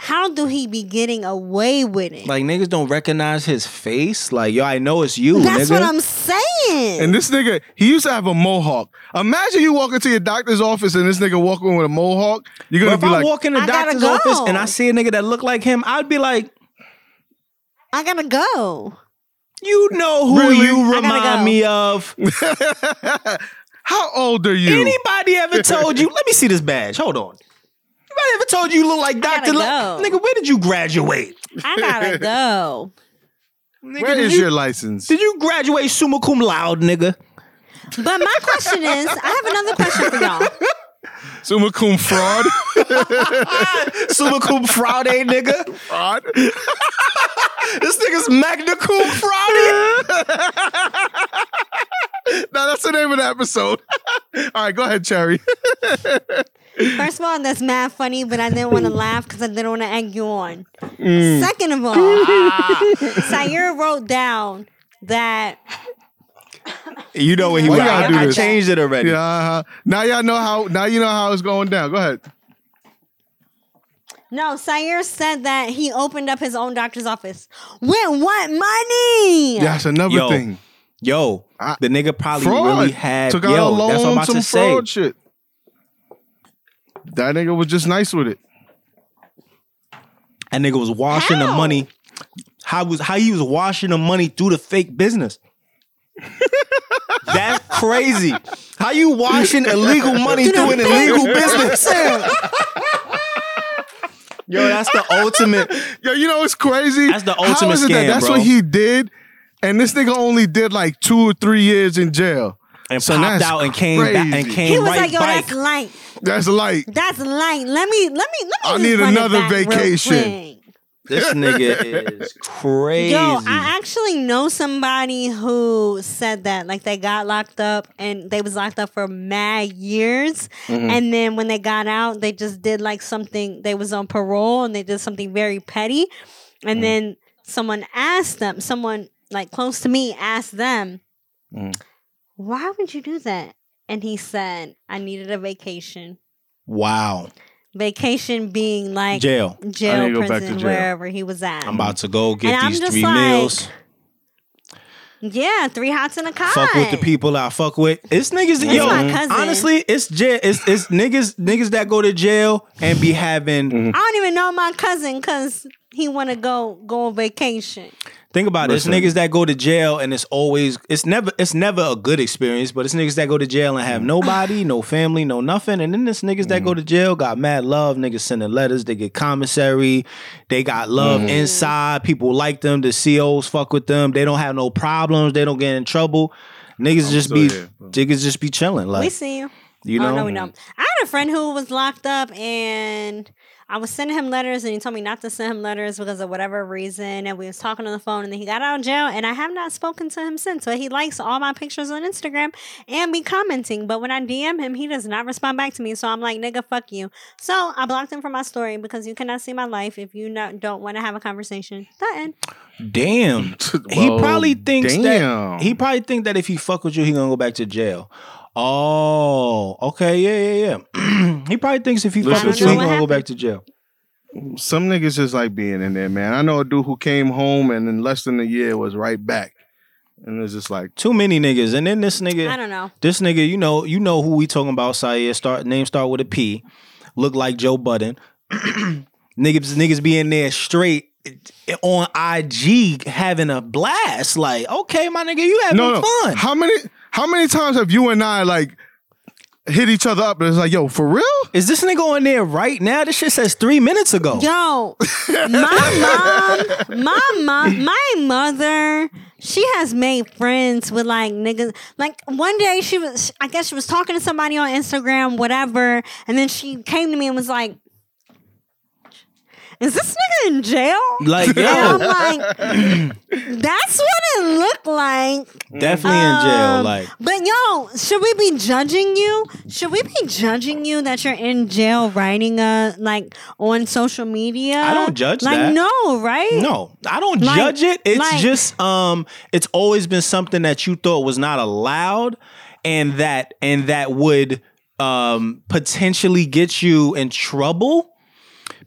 How do he be getting away with it? Like niggas don't recognize his face. Like yo, I know it's you, That's nigga. what I'm saying. And this nigga, he used to have a mohawk. Imagine you walk into your doctor's office and this nigga walking with a mohawk. You're But gonna if be I like, walk in the I doctor's go. office and I see a nigga that look like him, I'd be like, I gotta go. you know who Really? you remind go. me of. "How old are you?" Anybody ever told you? Let me see this badge. Hold on. Anybody ever told you you look like Doctor? go. Nigga, where did you graduate? I gotta go. Nigga, Where did is you, your license? Did you graduate summa cum laude, nigga? But my question is, I have another question for y'all. Summa cum fraud. summa cum fraude, nigga. fraud. This nigga's magna cum fraude. No, that's the name of the episode. All right, go ahead, Cherry. First of all, that's mad funny, but I didn't want to laugh because I didn't want to egg you on. Mm. Second of all, Syer wrote down that You know when he Why was. y'all I, do I changed it already. Yeah. Uh-huh. Now y'all know how. Now you know how it's going down. Go ahead. no, Syer said that he opened up his own doctor's office with what money? That's another Yo, thing. Yo, I- the nigga probably Fraud. really had. Took out yo, a loan, that's what I'm about some to say. fraud shit. That nigga was just nice with it. That nigga was washing the money. How was how he was washing the money through the fake business? That's crazy. How you washing illegal money through an illegal business? Yo, that's the ultimate. Yo, you know what's crazy? That's the ultimate is it scam, that that's bro. what he did, and this nigga only did like two or three years in jail. And So popped that's out and came back and crazy. came he was right like, "Yo, bike. that's light. That's light. That's light. Let me, let me, let me. I just need run it another back real vacation." quick. This nigga is crazy. Yo, I actually know somebody who said that. Like they got locked up and they was locked up for mad years. Mm-hmm. And then when they got out, they just did like something they was on parole and they did something very petty. And then someone asked them, someone like close to me asked them, Mm. Why would you do that? And he said, I needed a vacation. wow. Vacation being like Jail. jail, I need to go back to prison, jail. wherever he was at. I'm about to go get And these three like, meals. Yeah, three hots and a cot. Fuck with the people I fuck with. It's niggas. That's yo, my honestly, it's jail. It's it's niggas niggas that go to jail and be having. I don't even know my cousin because he want to go go on vacation. Think about Listen. it. It's niggas that go to jail and it's always it's never it's never a good experience, but it's niggas that go to jail and have mm. nobody, no family, no nothing. And then there's niggas that go mm. to jail, got mad love, niggas sending letters, they get commissary, they got love mm-hmm. inside, people like them, the COs fuck with them, they don't have no problems, they don't get in trouble. Niggas just still be here, niggas just be chilling. Like we see you. you know, oh, no, we don't. I had a friend who was locked up and I was sending him letters and he told me not to send him letters because of whatever reason. And we was talking on the phone and then he got out of jail and I have not spoken to him since. But he likes all my pictures on Instagram and be commenting. But when I DM him, he does not respond back to me. So I'm like, nigga, fuck you. So I blocked him from my story because you cannot see my life if you not, don't want to have a conversation. That end. damn. he probably thinks damn. that he probably think that if he fuck with you, he gonna go back to jail. Oh, okay, yeah, yeah, yeah. he probably thinks if he fuck Listen, with you, he I don't know gonna go back to jail. Some niggas just like being in there, man. I know a dude who came home and in less than a year was right back, and it's just like, Too many niggas, and then this nigga I don't know. this nigga, you know, you know who we talking about. Syer start name start with a P, look like Joe Budden. niggas, niggas be in there straight on IG having a blast. Like, okay, my nigga, you having no, no. fun. How many, how many times have you and I like hit each other up and it's like, yo, for real? Is this nigga on there right now? This shit says three minutes ago. Yo, my mom, my mom, my mother, she has made friends with like niggas. Like one day she was, I guess she was talking to somebody on Instagram, whatever, and then she came to me and was like, "Is this nigga in jail?" Like, And I'm like, "That's what it looked like." Definitely in jail. Um, Like But yo, should we be judging you? Should we be judging you that you're in jail writing a like on social media? I don't judge like, that. no, right? No, I don't Like- judge it. It's like- just um it's always been something that you thought was not allowed and that and that would um potentially get you in trouble.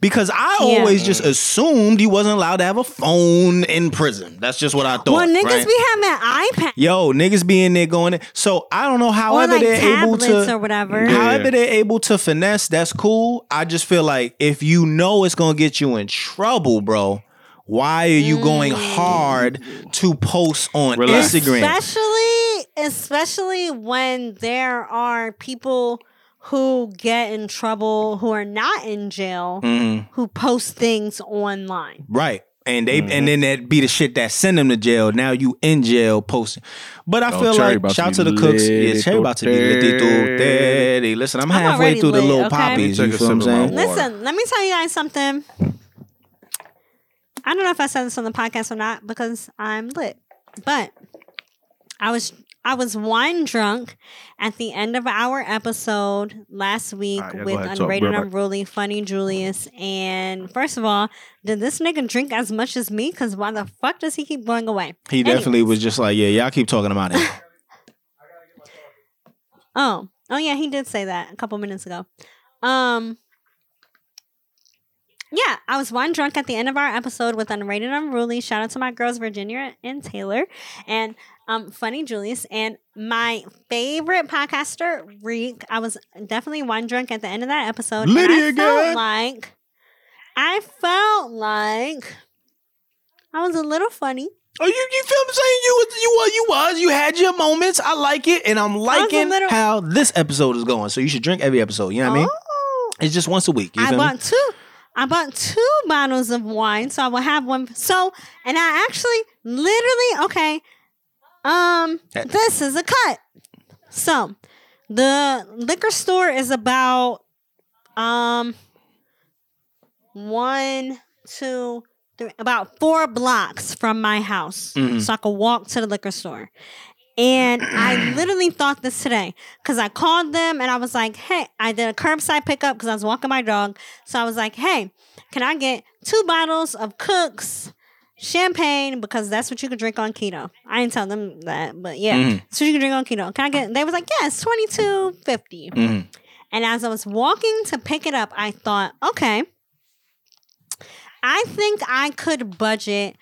Because I Yeah. always just assumed he wasn't allowed to have a phone in prison. That's just what I thought. Well, niggas right? be having that iPad Yo, niggas be in there going. In. So I don't know. or However, like they're able to or whatever. Yeah. However, they're able to finesse, that's cool. I just feel like if you know it's gonna get you in trouble, bro, why are you going Mm. hard to post on Relax. Instagram? Especially, especially when there are people who get in trouble who are not in jail Mhm. who post things online. Right. And they Mm-hmm. and then that be the shit that send them to jail. Now you in jail posting. But I Oh, feel Cherry like shout be to the cooks. Yeah, lit Cherry about to be litty thoo daddy. Listen, I'm I'm halfway already through the little okay? poppies. You me feel what I'm sip of my saying? Listen, let me tell you guys something. I don't know if I said this on the podcast or not because I'm lit. But I was I was wine drunk at the end of our episode last week Alright, yeah, with ahead, talk. Unrated We're back. Unruly, Funny Julius. And first of all, did this nigga drink as much as me? Because why the fuck does he keep going away? He definitely was just like, yeah, y'all keep talking about it. Oh, oh yeah, he did say that a couple minutes ago. Um, yeah, I was wine drunk at the end of our episode with Unrated Unruly. Shout out to my girls Virginia and Taylor, and um, Funny Julius, and my favorite podcaster Reek. I was definitely one drunk at the end of that episode. Lydia I felt like I felt like I was a little funny. Oh, you you feel I'm saying you was you was you was you had your moments. I like it, and I'm liking little- how this episode is going. So you should drink every episode. You know what I mean? Oh. It's just once a week. I me? bought two. I bought two bottles of wine, so I will have one. So, and I actually, literally, okay. Um, this is a cut. So, the liquor store is about um one, two, three, about four blocks from my house, Mhm. so I could walk to the liquor store. And I literally thought this today because I called them and I was like, hey, I did a curbside pickup because I was walking my dog. So I was like, hey, can I get two bottles of Cook's champagne because that's what you could drink on keto? I didn't tell them that, but yeah, Mhm. so you can drink on keto. Can I get? They was like, yes, twenty two fifty. Mhm. And as I was walking to pick it up, I thought, okay, I think I could budget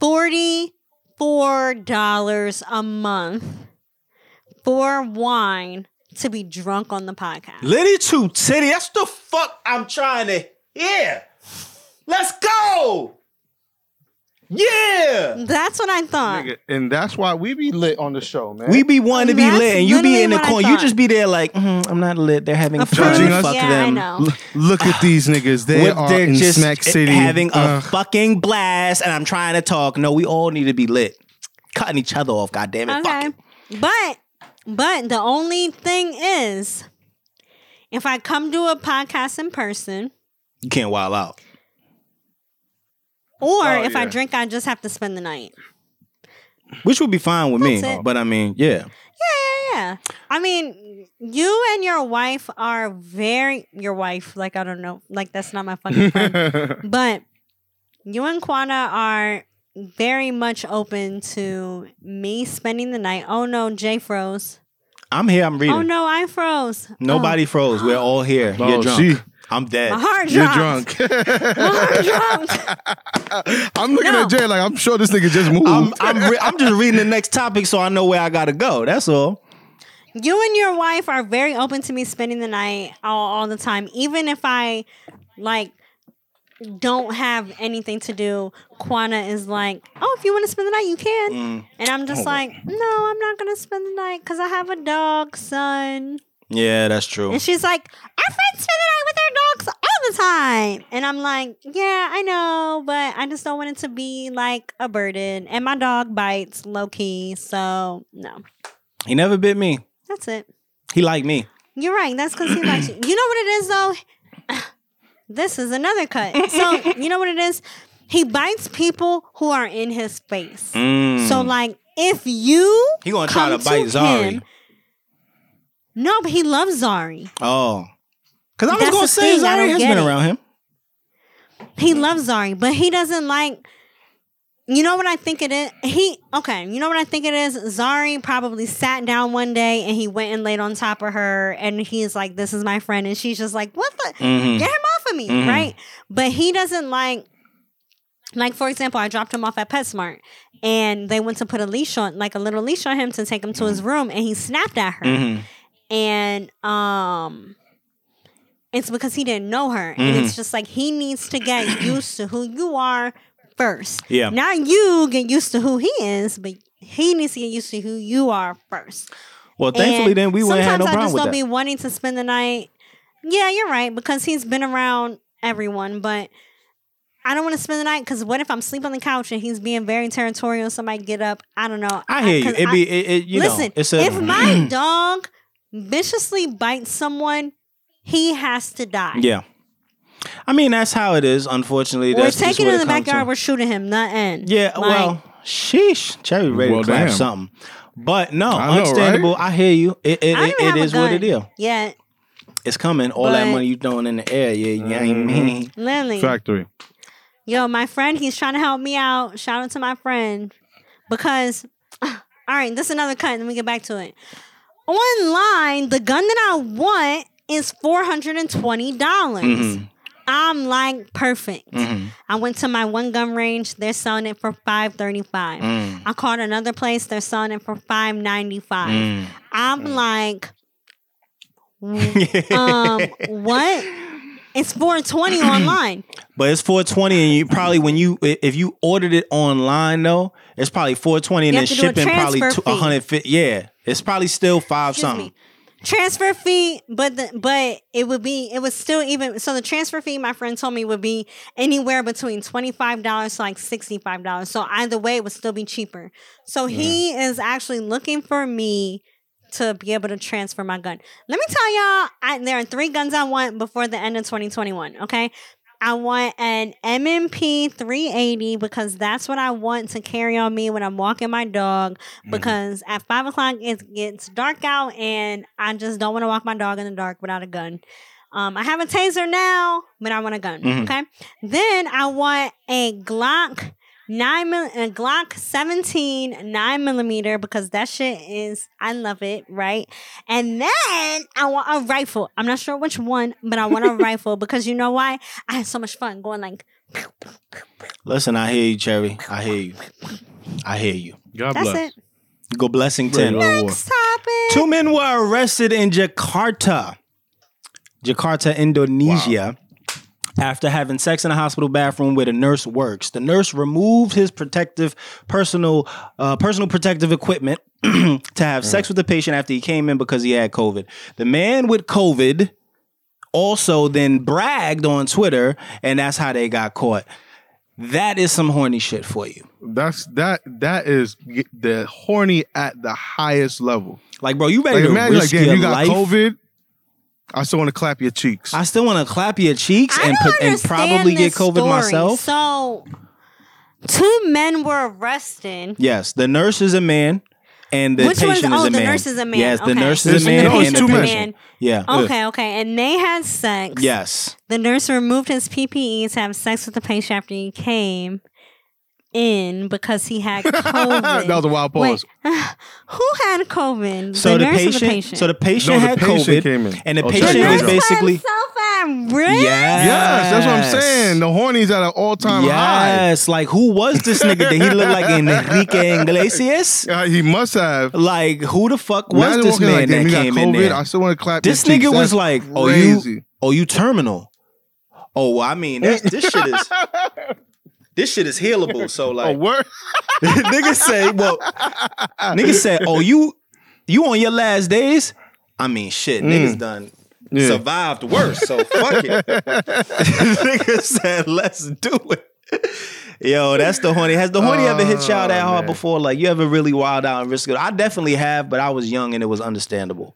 $44 a month for wine to be drunk on the podcast. Liddy Two Titty. That's the fuck I'm trying to hear. Let's go. Yeah. That's what I thought. Nigga, and that's why we be lit on the show, man. We be wanting to be That's lit, and you be literally in the what I corner. You thought. just be there like, "Mhm, I'm not lit. They're having Approved. fun. us? Fuck Yeah, I them. know. L- look at these niggas. They With- are in just Smack City having a Uh, fucking blast, and I'm trying to talk. No, we all need to be lit. Cutting each other off. God damn it. Fuck Okay. it. But but the only thing is if I come to a podcast in person You can't wild out. Or Oh, if I drink I just have to spend the night. Which would be fine with me. It. But I mean, yeah. Yeah, yeah, yeah. I mean, you and your wife are very your wife. Like I don't know, like that's not my fucking friend. but you and Quana are very much open to me spending the night. Oh no, Jay froze. I'm here. I'm reading. Oh no, I froze. Nobody oh. froze. We're all here. Oh, You're drunk. she- I'm dead. my heart You're dropped. drunk. My heart dropped. I'm looking No. at Jay like I'm sure this nigga just moved. I'm I'm, re- I'm just reading the next topic so I know where I gotta go. That's all. You and your wife are very open to me spending the night all, all the time, even if I like don't have anything to do. Quana is like, "Oh, if you want to spend the night, you can," Mm. and I'm just Oh. like, "No, I'm not gonna spend the night because I have a dog, son." Yeah, that's true. And she's like, "Our friends spend the night with their dogs all the time," and I'm like, "Yeah, I know, but I just don't want it to be like a burden." And my dog bites low key, so no, He never bit me. that's it. He liked me. You're right. That's because he likes you. You know what it is, though? This is another cut. So, you know what it is? He bites people who are in his face. Mm. So, like, if you He gonna try to bite Zari. him- no, but he loves Zari. Oh, because I was That's gonna the say thing, I Zari don't has get been it. around him. He loves Zari, but he doesn't like. You know what I think it is? He okay. You know what I think it is? Zari probably sat down one day and he went and laid on top of her, and he's like, "This is my friend," and she's just like, "What the? Mhm. Get him off of me!" Mhm. Right? But he doesn't like. Like for example, I dropped him off at PetSmart, and they went to put a leash on, like a little leash on him to take him to his room, and he snapped at her Mhm. And um it's because he didn't know her and Mhm. it's just like he needs to get used to who you are first Yeah. not you get used to who he is but he needs to get used to who you are first Well, thankfully, And then we wouldn't have sometimes no i problem just with don't that. be wanting to spend the night yeah you're right because he's been around everyone but I don't want to spend the night because what if I'm sleeping on the couch and he's being very territorial? Somebody get up. I don't know. I hear you. It I- be it, it you Listen, know. It's a if my dog viciously bites someone, he has to die. yeah. I mean, that's how it is. Unfortunately, We're that's taking what him in the backyard. to. We're shooting him. Not end. Yeah, Like, well, sheesh, Cherry ready Well, to clap damn. something. But no, I know, understandable. I hear you. It it, it, even it have a is what it is. Yeah. It's coming. All that money you throwing in the air, yeah, you know what I Mhm. mean? Literally. Factory. Yo, my friend, he's trying to help me out. Shout out to my friend. Because, all right, this is another cut. Let me get back to it. Online, the gun that I want is $420. dollars Mhm. I'm like, perfect. Mhm. I went to my one gun range. They're selling it for five thirty five. Mm. I called another place. They're selling it for five ninety five. Mm. I'm like, um, what? It's four twenty online. But it's 420 and you probably when you if you ordered it online though, it's probably 420 and then have to do a shipping probably transfer two- fee. 150. Yeah. It's probably still 5 Excuse something. me. Transfer fee, but the, but it would be it was still even so the transfer fee my friend told me would be anywhere between twenty five dollars to like sixty five dollars. So either way, it would still be cheaper. So he is actually looking for me to be able to transfer my gun. Let me tell y'all, I, there are three guns I want before the end of twenty twenty one. Okay. I want an M&P 380 because that's what I want to carry on me when I'm walking my dog. Because at five o'clock it gets dark out, and I just don't want to walk my dog in the dark without a gun. Um, I have a taser now, but I want a gun. Mhm. Okay. Then I want a Glock nine mil- a Glock 17 nine millimeter because that shit is I love it, right? And then I want a rifle. I'm not sure which one, but I want a rifle because you know why? I had so much fun going like Listen, I hear you, Cherry. I hear you. I hear you. God that's bless. it. Go blessing Ready to war. Next topic. Two men were arrested in Jakarta, Jakarta, Indonesia, after having sex in a hospital bathroom where the nurse works. The nurse removed his protective personal uh, personal protective equipment to have sex with the patient after he came in because he had COVID. The man with COVID also then bragged on Twitter, and that's how they got caught. That is some horny shit for you. That's that. That is the horny at the highest level. Like, bro, you ready Like to imagine, like, damn, your you got life? COVID. I still want to clap your cheeks. I still want to clap your cheeks I and put, and probably get COVID story. myself. So, two men were arrested. Yes, the nurse is a man, and the Which one's- patient oh, is a man. the man. nurse is a man. Yes, the Okay. nurse is a man, no, and it's the two men. patient. Yeah. Okay, okay. And they had sex. Yes. The nurse removed his PPE to have sex with the patient after he came in because he had COVID. that was a wild pause. Wait, who had COVID? So the, nurse or patient, the patient? so the patient No, the had patient COVID, came in. and the Oh, patient check the it was basically himself at risk. yes, Yes, that's what I'm saying. The horny's at an all time high. Yes, like who was this nigga? Did he look like Enrique Iglesias? Uh, he must have. Like who the fuck was Imagine this walking man like, that you got came in there? I still want to clap. This your cheeks. nigga was That's like, "Oh, you, oh, you terminal." Oh, well, I mean, this, this shit is this shit is healable. So A like, word. niggas say, well, niggas say, oh, you you on your last days? I mean, shit, niggas done Mm. Yeah. survived worse. So fuck it. niggas said, let's do it. Yo, that's the horny. Has the horny ever hit y'all that Oh, hard man. before? Like you ever really wild out and risk it? I definitely have, but I was young and it was understandable.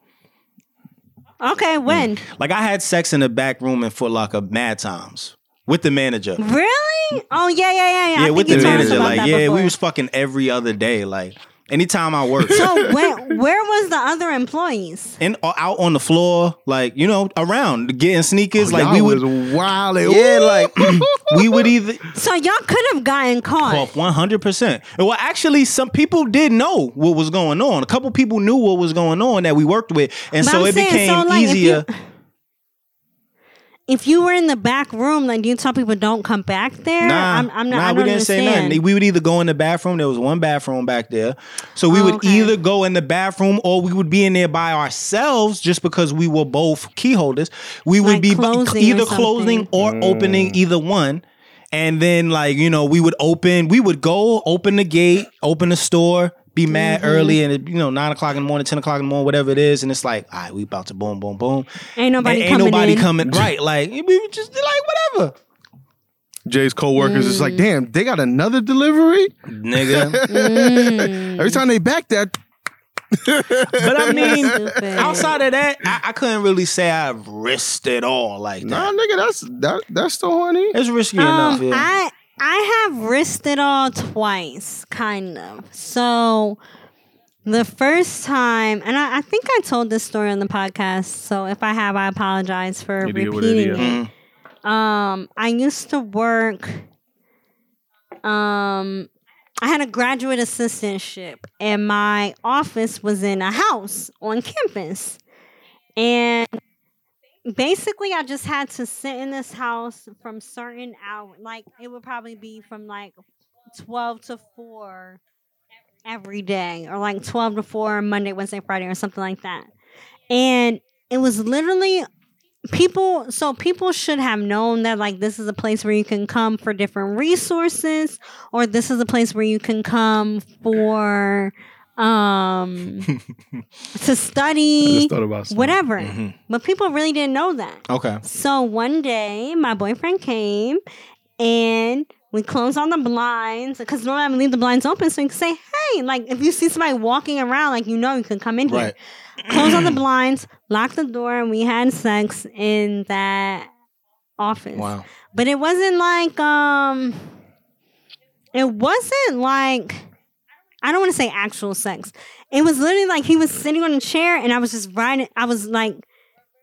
Okay, when? Like I had sex in the back room in Foot Locker mad times with the manager. Really? Oh yeah, yeah, yeah, yeah. Yeah, think with the manager. Like, yeah, before. we was fucking every other day. Like, Anytime I worked. So where where was the other employees? and uh, out on the floor, like you know, around getting sneakers. like Y'all we would, was wild. yeah, like we would either So y'all could have gotten caught. off one hundred percent. Well, actually, some people did know what was going on. A couple people knew what was going on that we worked with, and But so I'm it saying, became so, like, if easier. You- If you were in the back room, like do you tell people don't come back there? Nah, I'm, I'm not. nah, I we don't didn't say understand. nothing. We would either go in the bathroom. There was one bathroom back there, so we Oh, would okay. either go in the bathroom or we would be in there by ourselves, just because we were both key holders. We would Like be closing or either something. closing or mm. opening, either one. And then, like you know, we would open. We would go open the gate, open the store, be mad Mm-hmm. early, and it, you know, nine o'clock in the morning, ten o'clock in the morning, whatever it is, and it's like, all right, we about to boom, boom, boom. Ain't nobody ain't coming nobody in. coming, right? Like we just like whatever, Jay's co-workers is Mm. like, damn, they got another delivery. nigga. Mm. Every time they back that, But I mean, Stupid. outside of that, I, I couldn't really say I've risked it all like nah, nigga, that's that that's still horny. It's risky Um, enough. Yeah. I I have risked it all twice, kind of. So the first time, and I, I think I told this story on the podcast. So if I have, I apologize for Idiot repeating it. Um, I used to work. Um, I had a graduate assistantship, and my office was in a house on campus, and basically, I just had to sit in this house from certain hours. Like it would probably be from like twelve to four every day, or like twelve to four Monday, Wednesday, Friday, or something like that. And it was literally people so people should have known that like this is a place where you can come for different resources or this is a place where you can come for um to study thought about something. whatever Mhm. but people really didn't know that Okay. so one day my boyfriend came and we closed on the blinds because normally I leave the blinds open so you can say hey like if you see somebody walking around like you know you can come in here Close on the blinds, lock the door, and we had sex in that office. Wow. But it wasn't like um it wasn't like I don't want to say actual sex. It was literally like he was sitting on a chair and I was just riding I was like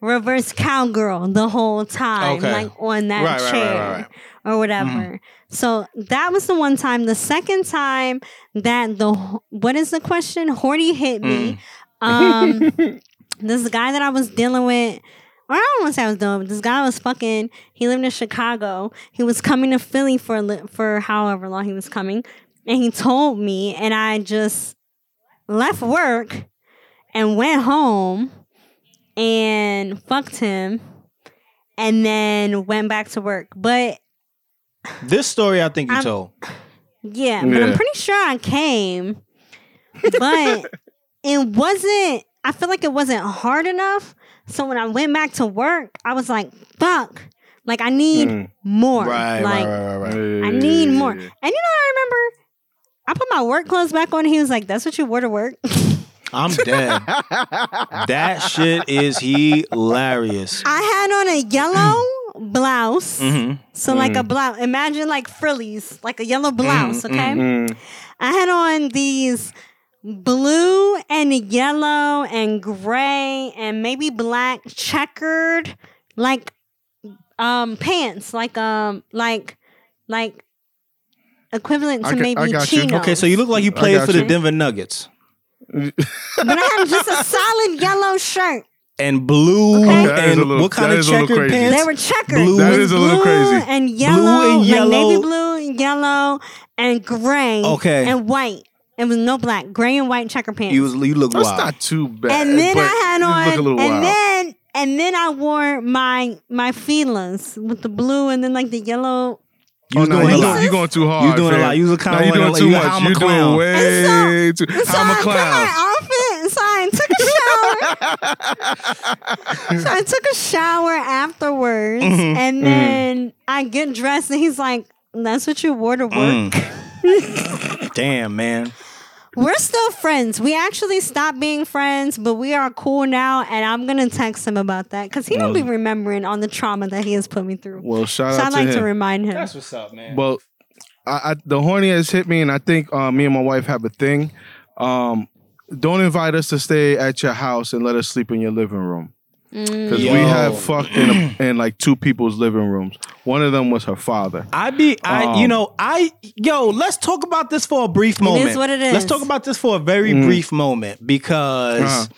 reverse cowgirl the whole time. Okay. Like on that Right, chair right, right. or whatever. So that was the one time. The second time that the what is the question? Horty hit me. Um, this guy that I was dealing with, or I don't want to say I was dealing with. This guy was fucking. He lived in Chicago. He was coming to Philly for for however long he was coming, and he told me, and I just left work and went home and fucked him, and then went back to work. But This story I think you I'm- told. Yeah, but I'm pretty sure I came, but it wasn't. I feel like it wasn't hard enough. So when I went back to work, I was like, "Fuck!" Like I need Mm. more. Right, like right, right, right, right. I need more. And you know, what I remember. I put my work clothes back on. He was like, "That's what you wore to work." I'm dead. that shit is hilarious. I had on a yellow blouse. hmm So like a blouse. Imagine like frillies, like a yellow blouse. Okay. Mm. I had on these blue and yellow and gray and maybe black checkered like um pants like um like like equivalent to I maybe I got you. chinos. Okay, so you look like you played got for the. Denver Nuggets. but I had just a solid yellow shirt. And blue Okay. And little- what kind of is a little checkered pants? They were checkered. Blue- That It is was a little blue crazy. And yellow, and like yellow. navy blue, and yellow, and gray. Okay. And white. It was no black, gray and white checker pants. you was you look That's wild. not too bad. and then I had you on, Look a little and wild. then and then I wore my my feelers with the blue and then like the yellow. You oh, was no, doing you a doing, lot. you going too hard. You doing a lot. You was a Now kind you of doing like, too you- much. You're doing clown. way too. So I'm a I put clown. my outfit. So I took a shower. so I took a shower afterwards, Mhm. and then I get dressed, and he's like, "That's what you wore to work." Mm. Damn, man. We're still friends. We actually stopped being friends, but we are cool now. And I'm gonna text him about that because he don't be remembering on the trauma that he has put me through. Well, shout so out I'd to like him. to remind him. That's what's up, man. Well, I, I, the horny has hit me, and I think uh, me and my wife have a thing. Um, don't invite us to stay at your house and let us sleep in your living room because Yo. we have fucked in, a, in like two people's living rooms. One of them was her father. I be I you Um, know I yo let's talk about this for a brief moment. what it Let's is. talk about this for a very Mm. brief moment because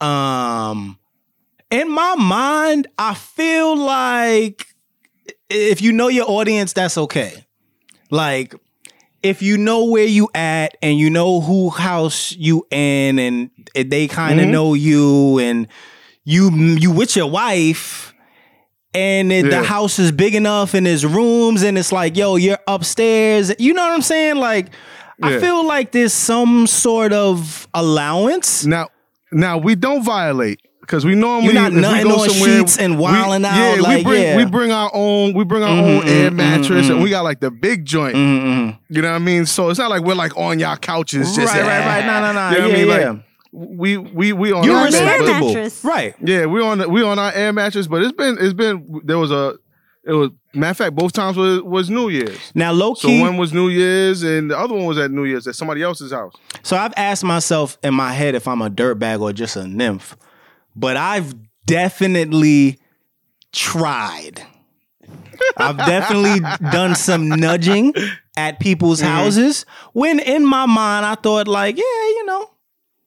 um in my mind I feel like if you know your audience that's okay. Like if you know where you at and you know who house you in and they kind of Mhm. know you and you you with your wife and it, Yeah. the house is big enough and there's rooms and it's like yo you're upstairs you know what i'm saying like i feel like there's some sort of allowance Now, now we don't violate because we normally You're not we nutting on somewhere, sheets and we- wilding out, Yeah, like, we bring yeah. we bring our own we bring our Mhm, own air mhm, mattress mhm. and we got like the big joint. Mm-mm. You know what I mean? So it's not like we're like on y'all couches. Just right right right no no no You know what I yeah, mean? yeah. Like, we we we on you're our on the air bed, respectable mattress. right Yeah, we on the, we on our air mattress, but it's been it's been there was a it was matter of fact both times was was New Year's. now low key, So key one was New Year's and the other one was at New Year's at somebody else's house. So I've asked myself in my head if I'm a dirtbag or just a nymph, but I've definitely tried. I've definitely done some nudging at people's mm-hmm. houses when in my mind I thought like, yeah, you know,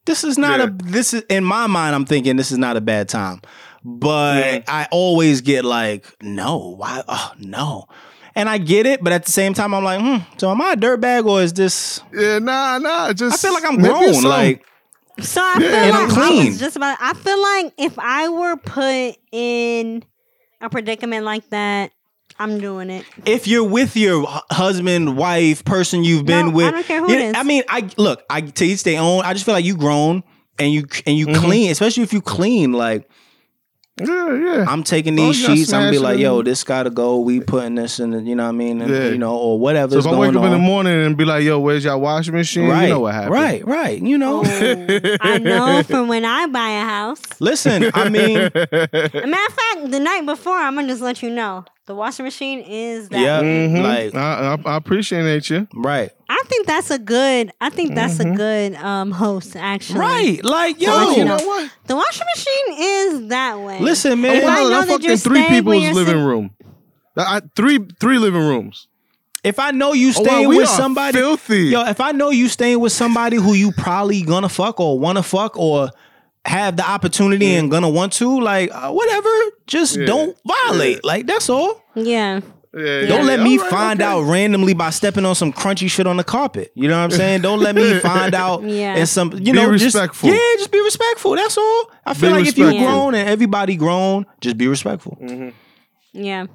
this is not Yeah. a this is in my mind I'm thinking this is not a bad time. But Yeah. I always get like, no, why oh no. And I get it, but at the same time I'm like, hmm, so am I a dirtbag or is this Yeah, nah, nah. Just I feel like I'm maybe grown. Like So I Yeah, feel like I'm I clean. was just about. I feel like if I were put in a predicament like that, I'm doing it. if you're with your husband, wife, person you've been No, with, I don't care who you- it is. I mean, I look, I to each their own. I just feel like you grown and you and you Mhm. clean, especially if you clean. Like Yeah, yeah. I'm taking Oh, these you sheets, I'm gonna be like, yo, this gotta go. We putting this in, the, you know what I mean, and, Yeah. you know, or whatever. so if I wake up in the morning and be like, "Yo, where's your washing machine?" right, You know what happened, right, right. You know, Oh, I know from when I buy a house. listen, I mean, A matter of fact, the night before, I'm gonna just let you know the washing machine is that. Yeah. Mhm. Like- I, I, I appreciate you. right, I think that's a good. I think that's a good um host actually. right. Like, yo, let Oh, you you know. know what? The washing machine is that way. listen, Oh, man. If I know that that fucking you're three staying where people's living sit- room. I, three three living rooms. If I know you Oh, wow, staying we with are somebody, filthy. Yo, if I know you staying with somebody who you probably gonna fuck or wanna fuck or have the opportunity and gonna want to, like uh, whatever, just Yeah. don't violate. Like that's all. Yeah. Yeah, Don't yeah, let me All right, find okay. out randomly by stepping on some crunchy shit on the carpet. You know what I'm saying? Don't let me find out Yeah. and some you Be know respectful. Just, yeah, just be respectful. That's all. I feel Be like if you respectful. grown and everybody grown, just be respectful. Yeah.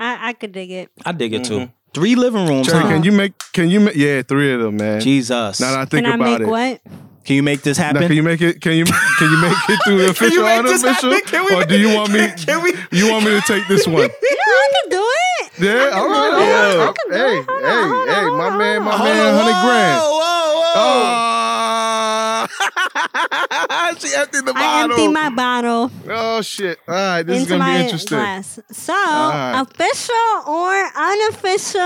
I, I could dig it. I dig it too. Three living rooms. Cherry, huh? can you make? Can you? make Yeah, three of them, man. Jesus. Now that I think Can I about make it. what? Can you make this Now, happen? can you make it? Can you? Can you make it through the official, make unofficial, happen? Can we or make- do you want me? can we- You want me to take this one? Yeah, I can do it. Yeah, all right, all do it. I can do Hey, it. Hold hey, on, hey, hold my on, man, my on. man, hundred grand. Whoa, whoa, whoa. Oh, she emptied the bottle. I bottle. empty my bottle oh shit! All right, this is gonna my be interesting. glass. So, right. official or unofficial?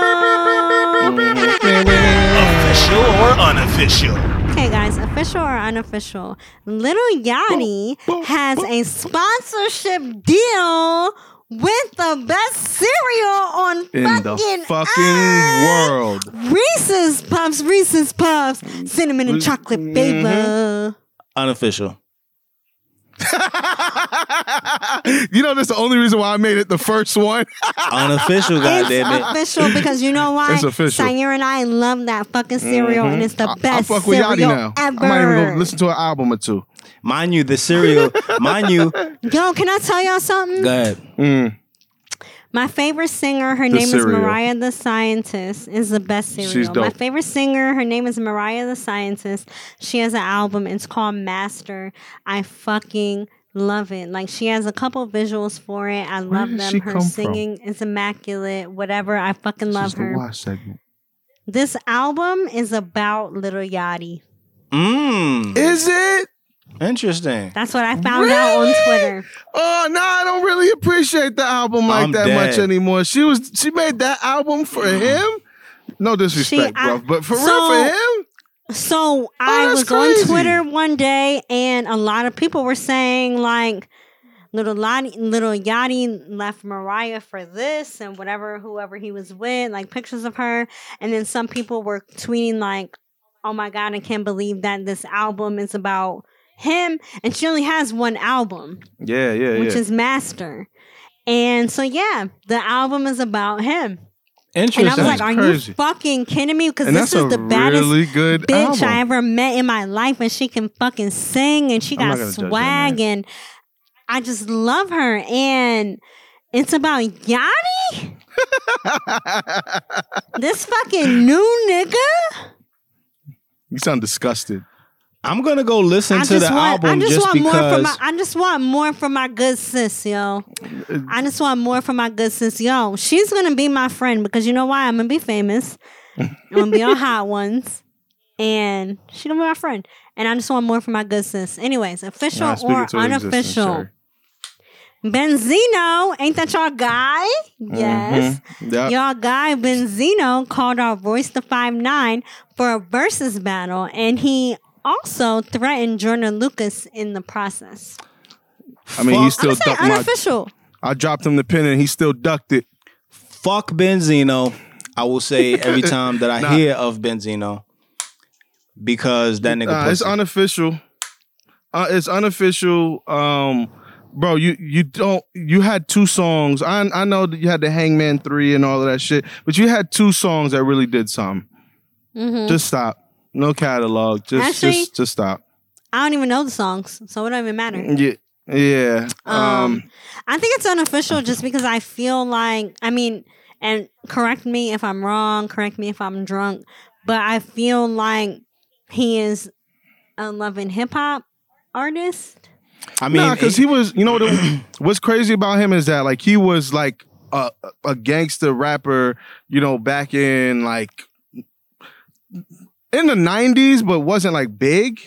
Official or unofficial? Okay, guys, official or unofficial? Little Yachty has a sponsorship deal with the best cereal on In fucking, the fucking earth. world. Reese's Puffs, Reese's Puffs, cinnamon and chocolate Mm-hmm. flavor. Unofficial. You know, that's the only reason why I made it the first one. Unofficial, It's goddamn it. official because you know why? It's official. Syer and I love that fucking cereal, and it's the I, I best fuck with Yachty cereal now. ever. I might even go listen to an album or two. Mind you, the cereal, mind you, Yo, can I tell y'all something? go ahead. Mm. My favorite singer, her The name cereal. is Mariah the Scientist, is the best cereal. She's dope. My favorite singer, her name is Mariah the Scientist. She has an album. It's called Master. I fucking love it. Like she has a couple visuals for it. I Where love did them. she Her come from? singing is immaculate. Whatever. I fucking love Just the her. watch segment. This album is about Little Yachty. Mmm. Is it? Interesting. That's what I found out on Twitter. Oh no, I don't really appreciate the album like I'm that dead. much anymore. She was she made that album for mm. him. No disrespect, She- I- bro, but for real for him. So oh, I that's was crazy. on Twitter one day, and a lot of people were saying like, "Little Lottie, little Yachty left Mariah for this and whatever, whoever he was with, like pictures of her." And then some people were tweeting like, "Oh my god, I can't believe that this album is about him," and she only has one album, Yeah, yeah, which yeah. is Master. And so yeah, the album is about him. Interesting. And I was like, "Are crazy. you fucking kidding me?" Because this is the baddest really good bitch album. I ever met in my life, and she can fucking sing, and she got gonna judge that, swag, and I just love her. And it's about Yanni, this fucking new nigga. you sound disgusted. I'm gonna go listen I to just the want, I just, just, want more from because. my, I just want more from my good sis, yo. I just want more from my good sis, yo. She's gonna be my friend because you know why? I'm gonna be famous. I'm gonna be on Hot Ones, and she's gonna be my friend. And I just want more from my good sis. Anyways, official Nah, or it to existence, unofficial. sir. Benzino, ain't that y'all guy? Yes. Mhm. Yep. Y'all guy Benzino called out Royce Da Five Nine for a versus battle, and he also threatened Jordan Lucas in the process. I mean, he Fuck- I'm still gonna say ducked my. unofficial. I dropped him the pin and he still ducked it. fuck Benzino. I will say every time that I Nah. hear of Benzino because that nigga. Uh, it's pussy. unofficial. Uh, it's unofficial. Um, bro, you you don't you had two songs. I I know that you had the Hangmen three and all of that shit, but you had two songs that really did something. Mhm. Just stop. No catalog. Just Actually- just just stop. I don't even know the songs, so it don't even matter. Yeah. Yeah. Um, Um, I think it's unofficial just because I feel like I mean, and correct me if I'm wrong, correct me if I'm drunk, but I feel like he is a loving hip hop artist. I mean, nah, because it- he was, you know, the, what's crazy about him is that like he was like a a gangster rapper, you know, back in like in the '90s, but wasn't like big,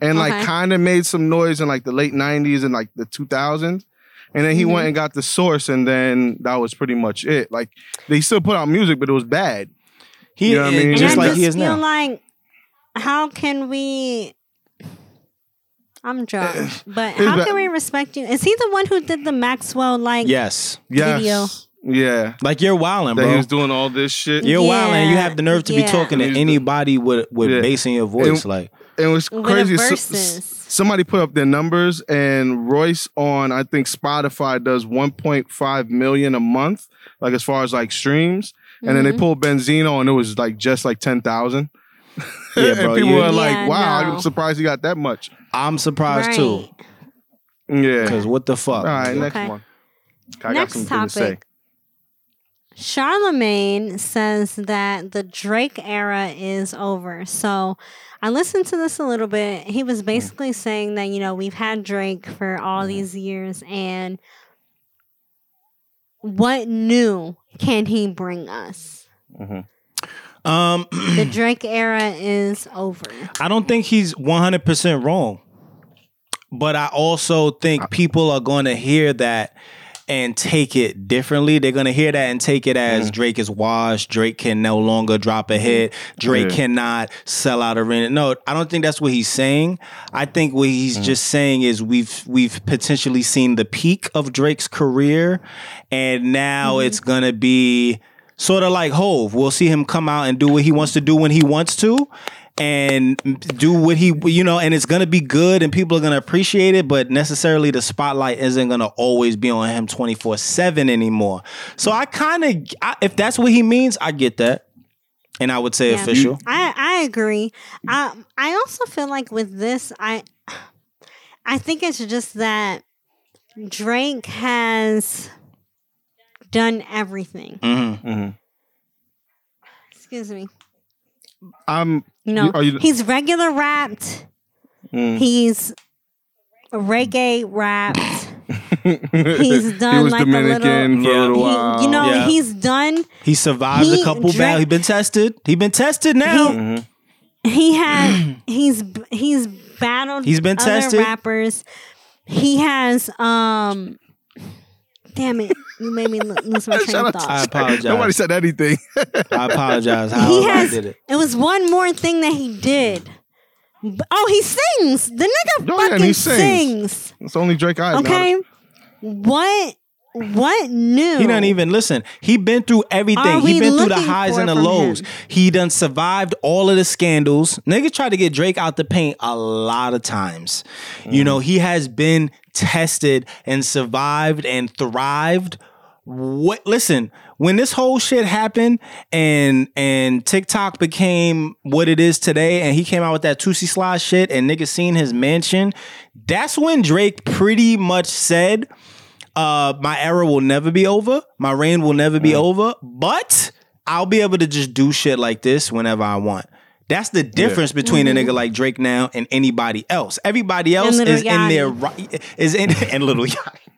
and like Okay. kind of made some noise in like the late '90s and like the 2000s. And then he Mhm. went and got the source, and then that was pretty much it. Like they still put out music, but it was bad. he you know what I mean? And just I like just he is feel now. like, how can we? I'm drunk, but how ba- can we respect you? Is he the one who did the Maxwell like? yes, Yes, Video. Yeah. like you're wilding, That he bro. was doing all this shit. You're wilding. You have the nerve to be yeah. talking to He's the- anybody with with Yeah. bass in your voice. And- like It was With crazy. a So- versus. somebody put up their numbers, and Royce on I think Spotify does 1.5 million a month, like as far as like streams. And then they Mhm. pulled Benzino, and it was like just like 10,000. Yeah, bro, and people you- were like, Yeah, "Wow, no. I'm surprised he got that much." I'm surprised too. Right. Yeah. Because what the fuck? All right, next Okay. one. I Next got something to say. topic. Charlemagne says that the Drake era is over. So I listened to this a little bit. He was mm. basically saying that, you know, we've had Drake for all mm-hmm. these years and what new can he bring us? Mm-hmm. Um, The Drake era is over. I don't think he's 100 percent wrong, but I also think people are going to hear that and take it differently. They're going to hear that and take it as mm. Drake is washed. Drake can no longer drop a hit. Drake Yeah. cannot sell out arena. No, I don't think that's what he's saying. I think what he's mm. just saying is we've we've potentially seen the peak of Drake's career, and now mm-hmm. it's going to be sort of like Hove. We'll see him come out and do what he wants to do when he wants to. And do what he, you know, and it's gonna be good, and people are gonna appreciate it. But necessarily, the spotlight isn't gonna always be on him twenty four seven anymore. So I kind of, if that's what he means, I get that, and I would say Yeah. official. I I agree. I I also feel like with this, I I think it's just that Drake has done everything. hmm Excuse me. I'm. You know, you- he's regular rapped. Mm. He's reggae rapped. he's done he was like a little- for a Yeah. little He, you know, Yeah. he's done. He survived He- a couple Drake- battles. He's been tested. He's been tested now. Mhm. He had. he's he's battled. He's been other tested. rappers. He has um Damn it! You made me lose my train of thought. I apologize. Nobody said anything. I apologize. he I has. did it. It was one more thing that he did. Oh, he sings. The nigga Oh, yeah, and fucking he sings. sings. it's only Drake I. Okay. What? What new? He doesn't even listen. He been through everything. Are He we been through the highs and the lows. him? He done survived all of the scandals. Niggas tried to get Drake out the paint a lot of times. You mm. know, he has been tested and survived and thrived. What listen, when this whole shit happened and and TikTok became what it is today, and he came out with that Toosie Slide shit and niggas seen his mansion, that's when Drake pretty much said uh my era will never be over my reign will never Mm. be over but i'll be able to just do shit like this whenever i want. That's the difference between a nigga like drake now and anybody else. Everybody else Lil is in their right is in and little Yachty.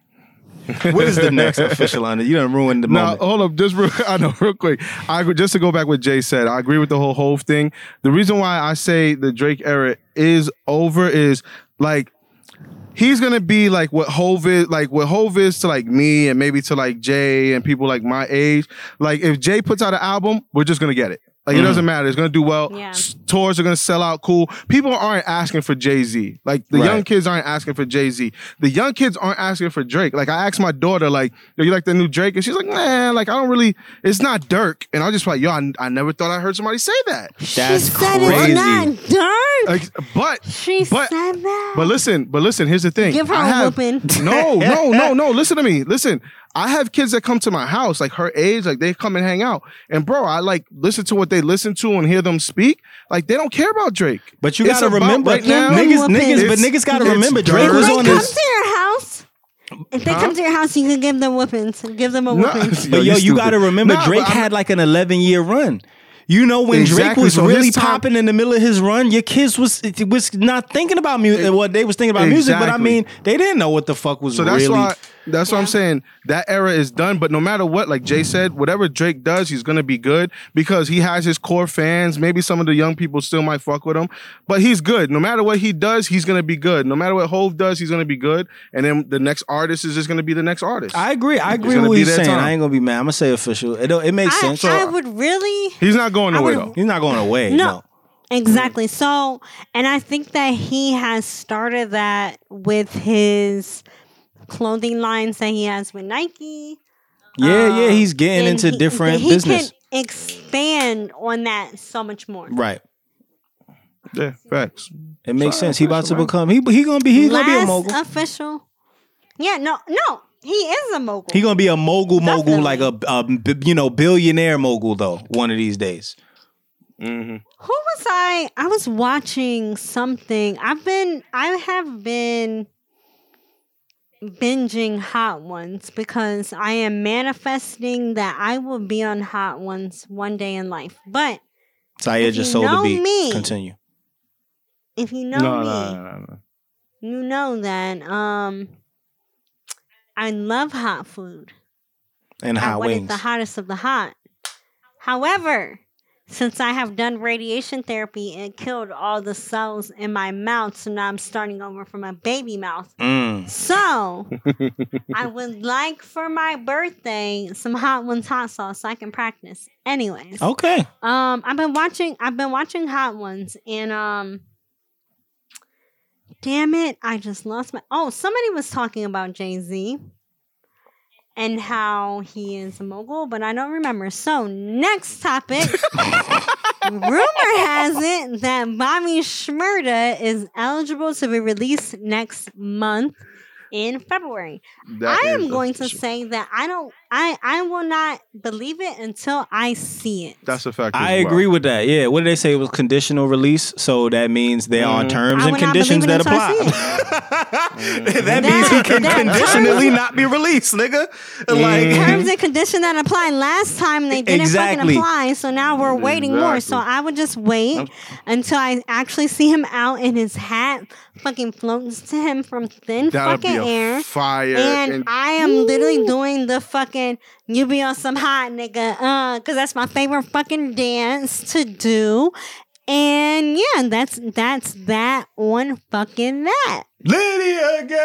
what is the next official on it you done ruined the Now, moment hold up, just real, I know, real quick. I agree, just to go back what Jay said. I agree with the whole Hove thing. The reason why I say the Drake era is over is like he's gonna be like what Hove is, like what Hove is to like me and maybe to like Jay and people like my age. Like if Jay puts out an album, we're just gonna get it. Like it doesn't mm. matter. It's gonna do well. Yeah. Tours are gonna sell out cool. People aren't asking for Jay Z. Like the young kids aren't asking for Jay Z. The young kids aren't asking for Drake. Like I asked my daughter, like, "Yo, you like the new Drake?" And she's like, "Man, like I don't really. It's not Durk." And I was just like, "Yo, I, I never thought I heard somebody say that." that's she said crazy it's not Durk. Like, but she but- said that. but listen, but listen. Here's the thing. Give her I a have, whooping. No, no, no, no. Listen to me. Listen. I have kids that come to my house, like her age, like they come and hang out. And bro, I like listen to what they listen to and hear them speak. Like they don't care about Drake. but you It's gotta remember right now- niggas niggas but niggas gotta remember drake Durk. was If on they come this to your house, if they Huh? come to your house, you can give them whoopings. Give them a No. whooping. But yo, you got to remember, Nah, Drake had like an 11 year run. You know, when Drake was so really time- popping in the middle of his run, your kids was was not thinking about music. Well, they was thinking about music, but I mean, they didn't know what the fuck was So that's really. why that's what I'm saying. That era is done. But no matter what, like Jay said, whatever Drake does, he's gonna be good because he has his core fans. Maybe some of the young people still might fuck with him, but he's good. No matter what he does, he's gonna be good. No matter what Hove does, he's gonna be good. And then the next artist is just gonna be the next artist. I agree. I agree with what you're saying. time. I ain't gonna be mad. I'm gonna say official. It it makes I, sense. I would really he's not going I nowhere would- though. He's not going away. No. No. Exactly. So, and I think that he has started that with his clothing lines that he has with Nike. Yeah, yeah. He's getting into he- different he business. can expand on that so much more. Right. Yeah, facts. It makes Sorry, sense. He about to official, become. He he gonna be. He gonna be a mogul. official. Yeah, no, no, he is a mogul. He gonna be a mogul, mogul, Definitely. like a, you know billionaire mogul though. One of these days. Mm-hmm. Who was I? I was watching something. I've been, I have been binging Hot Ones because I am manifesting that I will be on Hot Ones one day in life. But Syer If just you sold the know beat. me- Continue. if you know No, me, no, no, no, no. you know that um, I love hot food. And hot want it wings. the hottest of the hot. However, since I have done radiation therapy, it killed all the cells in my mouth. So now I'm starting over from a baby mouth. Mm. So I would like for my birthday some hot ones hot sauce so I can practice. Anyways, Okay. um, I've been watching. I've been watching Hot Ones, and um, damn it, I just lost my. Oh, somebody was talking about Jay Z and how he is a mogul, but I don't remember. So next topic. Rumor has it that Bobby Shmurda is eligible to be released next month in February. That I am going to say that I don't I I will not believe it until I see it. that's a fact. I well. agree with that. Yeah. What did they say? It was conditional release. So that means they're on Mhm. terms I and conditions that apply. that That- means he can conditionally terms- not be released, nigga. Like Mhm. Terms and conditions that apply. Last time they didn't Exactly. fucking apply, so now we're waiting more. So I would just wait until I actually see him out in his hat, fucking floats to him from thin That'll fucking air. fire. And, I am literally doing the fucking you be on some hot nigga, uh, cause that's my favorite fucking dance to do. And yeah, that's that's that one fucking that. Lydia again.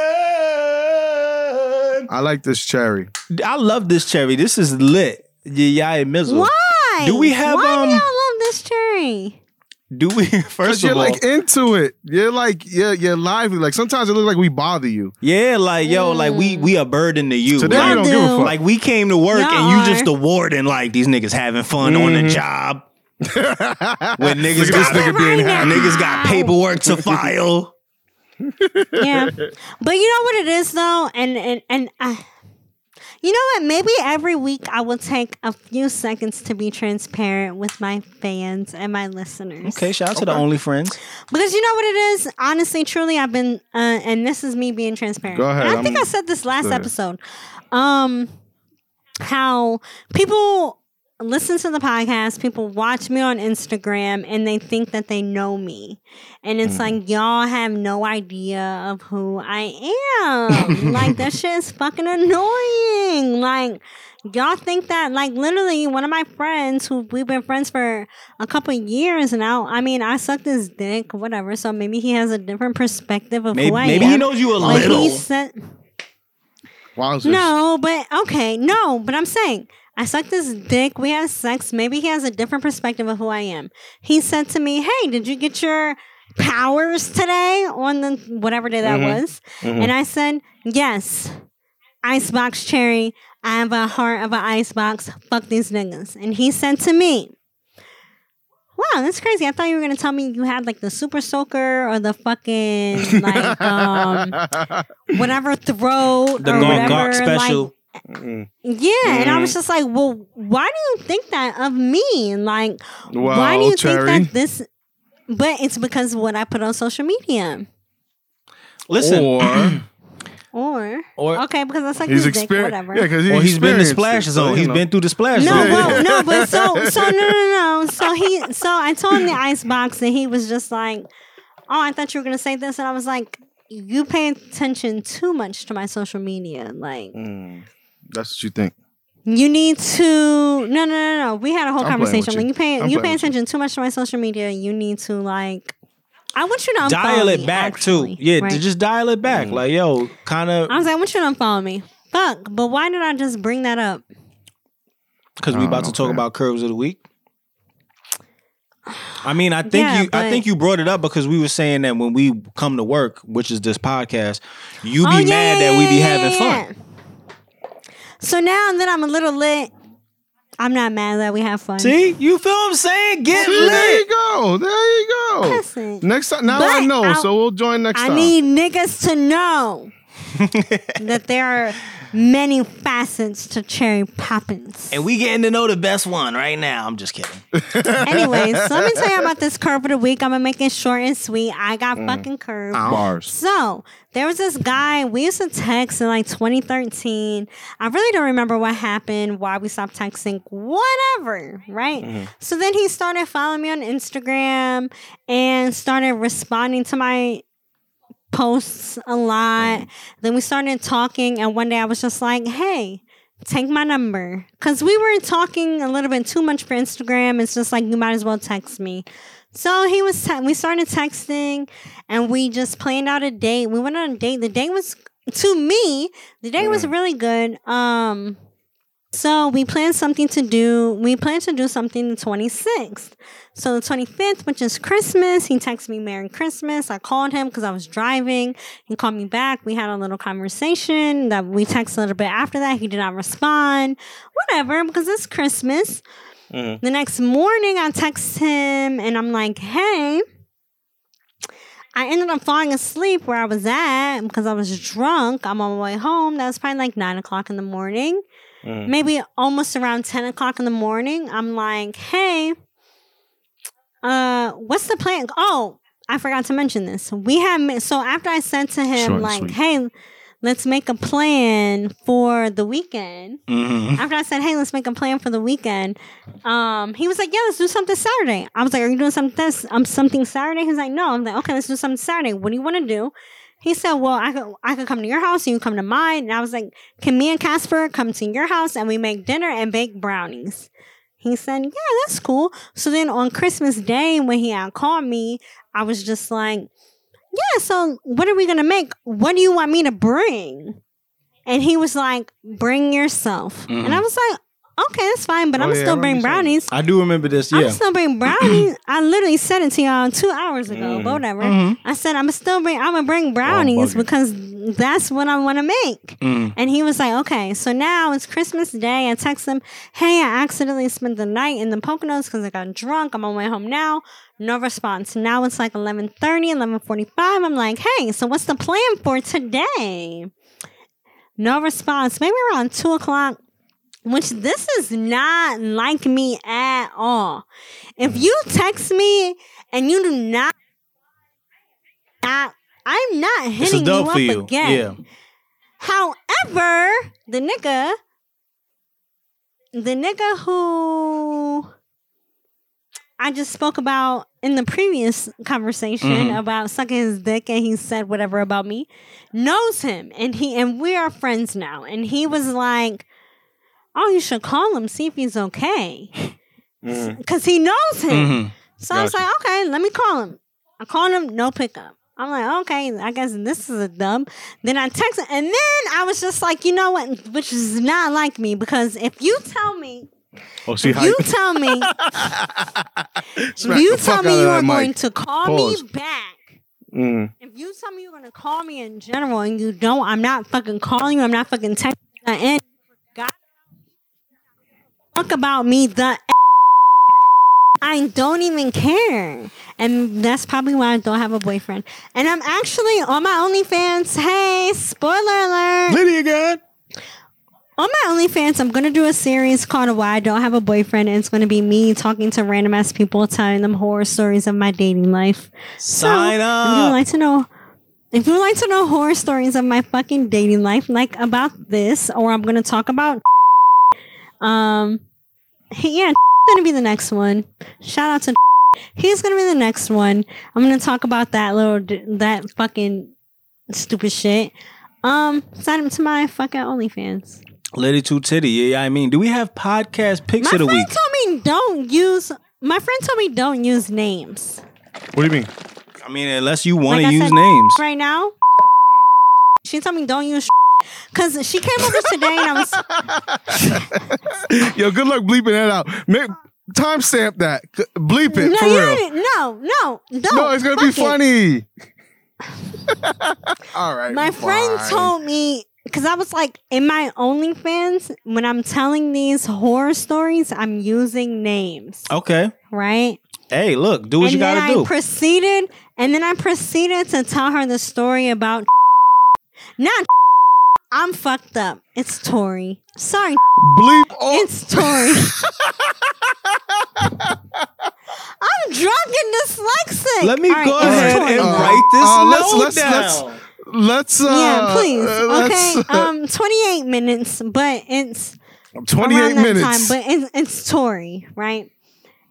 I like this cherry. I love this cherry. This is lit. Yeah, yeah, Mizzle. Why? Do we have, Why um, do y'all love this cherry? Do we Because first you're all? like into it. You're like you're you're lively. Like sometimes it looks like we bother you. yeah, like yo, like we we a burden to you. Today like, don't give a do. fuck. like we came to work Y'all and you are. just the warden. Like these niggas having fun on the mm-hmm. job. when niggas this got nigga being Right niggas got paperwork to file. Yeah. but you know what it is though? And and and I you know what? Maybe every week I will take a few seconds to be transparent with my fans and my listeners. Okay, shout out to the only friends. Because you know what it is? Honestly, truly, I've been, uh, and this is me being transparent. Go ahead, And I think I'm- I said this last episode. Um, how people listen to the podcast, people watch me on Instagram, and they think that they know me, and it's mm. like y'all have no idea of who I am. like that shit is fucking annoying. Like. Y'all think that, like, literally, one of my friends who we've been friends for a couple of years now. I mean, I sucked his dick, whatever. So maybe he has a different perspective of Maybe, who I maybe am. Maybe he knows you a Like, little. he said, Wowzers. no, but okay, no, but I'm saying I sucked his dick. We had sex. Maybe he has a different perspective of who I am. He said to me, "Hey, did you get your powers today on the whatever day that was?" And I said, "Yes." Icebox cherry. I have a heart of an icebox. Fuck these niggas. And he said to me, Wow, that's crazy. I thought you were gonna tell me you had like the super soaker or the fucking like um whatever throat the or Gawk whatever Gawk special. Mm-mm. yeah, and I was just like, well, why do you think that of me? And like, Wow, why do you Cherry. think that this? But it's because of what I put on social media, Listen, Or or Or- okay, because that's like he's his dick, experienced. whatever. Yeah, because or he's been in the experienced splash zone. so, you He's know. been through the splash No, zone. well, no, but so, so no, no, no. So he, so I told him the ice box, and he was just like, "Oh, I thought you were gonna say this," and I was like, "You pay attention too much to my social media, like." Mm, that's what you think. You need to no no no no. We had a whole I'm conversation. you. When you pay I'm you playing pay with you. attention too much to my social media, you need to like. I want you to unfollow dial it me, back actually, too. Yeah, right? to just dial it back. Mm. Like yo, kind of I was like, I want you to unfollow me. Fuck, but why did I just bring that up? because we Oh, about to talk okay. about curves of the week. I mean, I think Yeah, you. I think you brought it up because we were saying that when we come to work, which is this podcast, you oh, be Oh, yeah, mad yeah, that we yeah, be yeah, having yeah, fun. Yeah. So now that I'm a little lit, I'm not mad that we have fun. See, you feel what I'm saying? Get See, there you go. There you go. Listen, Next time, now I know, I- so we'll join next I time. need niggas to know that there are many facets to cherry poppins. And we getting to know the best one right now. I'm just kidding. Anyways, so let me tell you about this curve of the week. I'm gonna make it short and sweet. I got Mm. fucking curved. Bars. So there was this guy we used to text in like 2013. I really don't remember what happened, why we stopped texting, whatever, right? So then he started following me on Instagram and started responding to my posts a lot. Then we started talking, and one day I was just like, "Hey." Take my number. Cause we were talking a little bit too much for Instagram. It's just like you might as well text me. So he was. Te- we started texting, and we just planned out a date. We went on a date. The date was to me. The date was really good. Um, so we planned something to do. We planned to do something the twenty sixth. So the twenty fifth, which is Christmas, he texted me Merry Christmas. I called him because I was driving. He called me back. We had a little conversation. That we texted a little bit after that. He did not respond. Whatever, because it's Christmas. Mm-hmm. The next morning, I text him and I'm like, hey. I ended up falling asleep where I was at because I was drunk. I'm on my way home. That was probably like nine o'clock in the morning. Mm-hmm. Maybe almost around 10 o'clock in the morning. I'm like, hey, uh, what's the plan? Oh, I forgot to mention this. We have, so after I said to him, Short like, sweet. hey, let's make a plan for the weekend Mhm. after I said, "Hey, let's make a plan for the weekend," um, he was like, "Yeah, let's do something Saturday." I was like, "Are you doing something this um something Saturday?" He's like, "No." I'm like, "Okay, let's do something Saturday. What do you want to do?" He said, "Well, I could I could come to your house and you come to mine." And I was like, "Can me and Casper come to your house and we make dinner and bake brownies?" He said, Yeah, that's cool. So then on Christmas Day, when he had called me, I was just like, Yeah, so what are we going to make? What do you want me to bring? And he was like, Bring yourself. And mm-hmm. I was like, Okay, that's fine, but Oh, I'm yeah, I still bring you saying brownies. I do remember this. I'm still bring brownies. I literally said it to y'all two hours ago, but whatever. Mhm. I said I'm still bring. I'm gonna bring brownies bugging. because that's what I want to make. Mm. And he was like, okay. So now it's Christmas Day. I text him, hey, I accidentally spent the night in the Poconos because I got drunk. I'm on my way home now. No response. Now it's like 11:30, 11:45. I'm like, hey, so what's the plan for today? No response. Maybe around two o'clock. Which this is not like me at all. If you text me and you do not, I, I'm not hitting you up for you. again. Yeah. However, the nigga, the nigga who I just spoke about in the previous conversation Mhm. about sucking his dick and he said whatever about me, knows him and he and we are friends now. And he was like, "Oh, you should call him, see if he's okay," Mm. because he knows him. Mhm. So I was Gotcha. like, okay, let me call him. I called him, no pickup. I'm like, okay, I guess this is a dumb. Then I texted, and then I was just like, you know what? Which is not like me because if you tell me, Oh, see if how you tell me, if you tell me you are going to call Pause. me back. Mm. If you tell me you're going to call me in general and you don't, I'm not fucking calling you. I'm not fucking texting you. And you forgot fuck about me. The I don't even care. And that's probably why I don't have a boyfriend. And I'm actually on my OnlyFans. Hey, spoiler alert. Lydia God. On my OnlyFans, I'm gonna do a series called "Why I Don't Have a Boyfriend," and it's gonna be me talking to random ass people, telling them horror stories of my dating life. Sign so, If you would like to know, if you would like to know horror stories of my fucking dating life, like about this, or I'm gonna talk about, um, yeah, gonna be the next one. Shout out to he's gonna be the next one. I'm gonna talk about that little that fucking stupid shit. Um, sign up to my fucking OnlyFans. Lady Two Titty. Yeah, I mean, do we have podcast picks My of the week? My friend week? told me don't use. My friend told me don't use names. What do you mean? I mean, unless you want Like to I use said, names. right now. She told me don't use because she came over today and I was Yo, good luck bleeping that out. Make, timestamp that. C- Bleep it no, for you real. didn't- no, no, don't. No, it's gonna be it. funny. All right. My friend fine. told me because I was like in my OnlyFans when I'm telling these horror stories, I'm using names, Okay. right? Hey, look, do what and you gotta I do. proceeded, and then I proceeded to tell her the story about not. I'm fucked up. It's Tori. Sorry, bleep all. it's Tori. I'm drunk and dyslexic. Let me All right, go it's ahead and Uh, write this uh, note let's- let's- down. let's- Let's. Uh, yeah, please. uh, let's- okay, um, 28 minutes, but it's 28 around that minutes. time, but it's, it's Tori, right?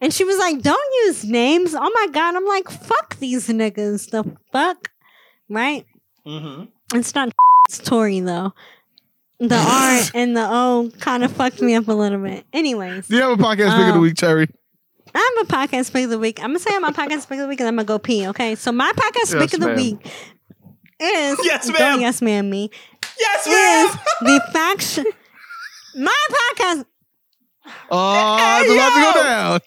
And she was like, "Don't use names." Oh my god! I'm like, "Fuck these niggas." The fuck, right? Mm-hmm. It's not. It's Tori though. The R and the O kind of fucked me up a little bit. Anyways, Do you have a podcast pick of the Um, week, Cherry? I'm a podcast pick of the week. I'm gonna say I'm my podcast pick of the week, and I'm gonna go pee. Okay, so my podcast Yes, pick of the ma'am. week is Yes, don't ma'am. yes, ma'am, me Yes, is the faction. My podcast Oh, it's about to go down.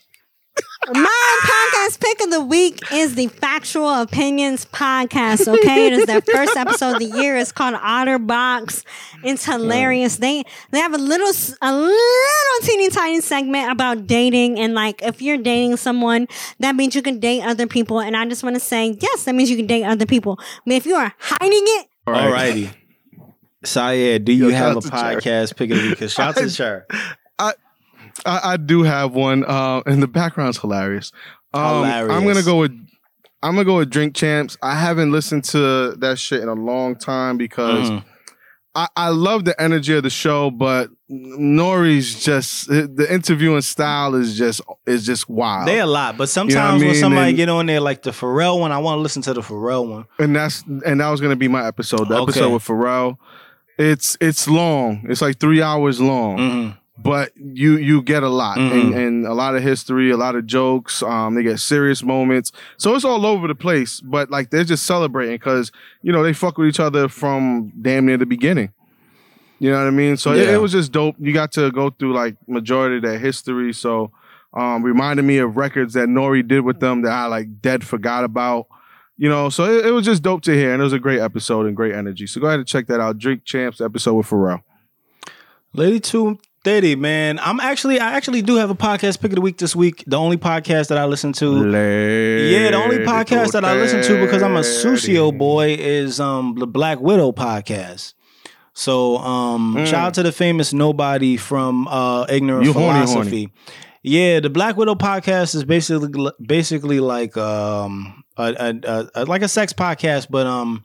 My podcast pick of the week is the Factual Opinions podcast. Okay, it is their first episode of the year. It's called OtterBox. It's hilarious. They they have a little s- a little teeny tiny segment about dating and like if you're dating someone, that means you can date other people. And I just want to say, yes, that means you can date other people. But if you are hiding it, Alrighty. Syer, do you Yo, have a shout out podcast pick of the week? 'Cause Shout out to Cher. I, I do have one, uh, and the background's hilarious. Um, Hilarious. I'm gonna go with. I'm gonna go with Drink Champs. I haven't listened to that shit in a long time because Mhm. I, I love the energy of the show, but Nori's just the interviewing style is just is just wild. They a lot, but sometimes I when mean? somebody And- get on there like the Pharrell one, I want to listen to the Pharrell one. and that's and that was gonna be my episode. The Okay. episode with Pharrell. It's it's long. It's like three hours long. Mhm. But you you get a lot Mhm. and, and a lot of history, a lot of jokes. Um, they get serious moments, so it's all over the place. But like they're just celebrating because you know they fuck with each other from damn near the beginning. You know what I mean? So it, Yeah. it was just dope. You got to go through like majority of their history. So um, reminded me of records that Nori did with them that I like dead forgot about. You know, so it, it was just dope to hear, and it was a great episode and great energy. So go ahead and check that out. Drink Champs episode with Pharrell. Lady Two Thirty, man. I'm actually I actually do have a podcast pick of the week this week. The only podcast that I listen to. Yeah, the only podcast that I listen to because I'm a Susio boy is um the Black Widow podcast. So um Mm. shout out to the famous nobody from uh Ignorant You horny, Philosophy. Yeah, the Black Widow podcast is basically basically like um a, a, a, like a sex podcast, but um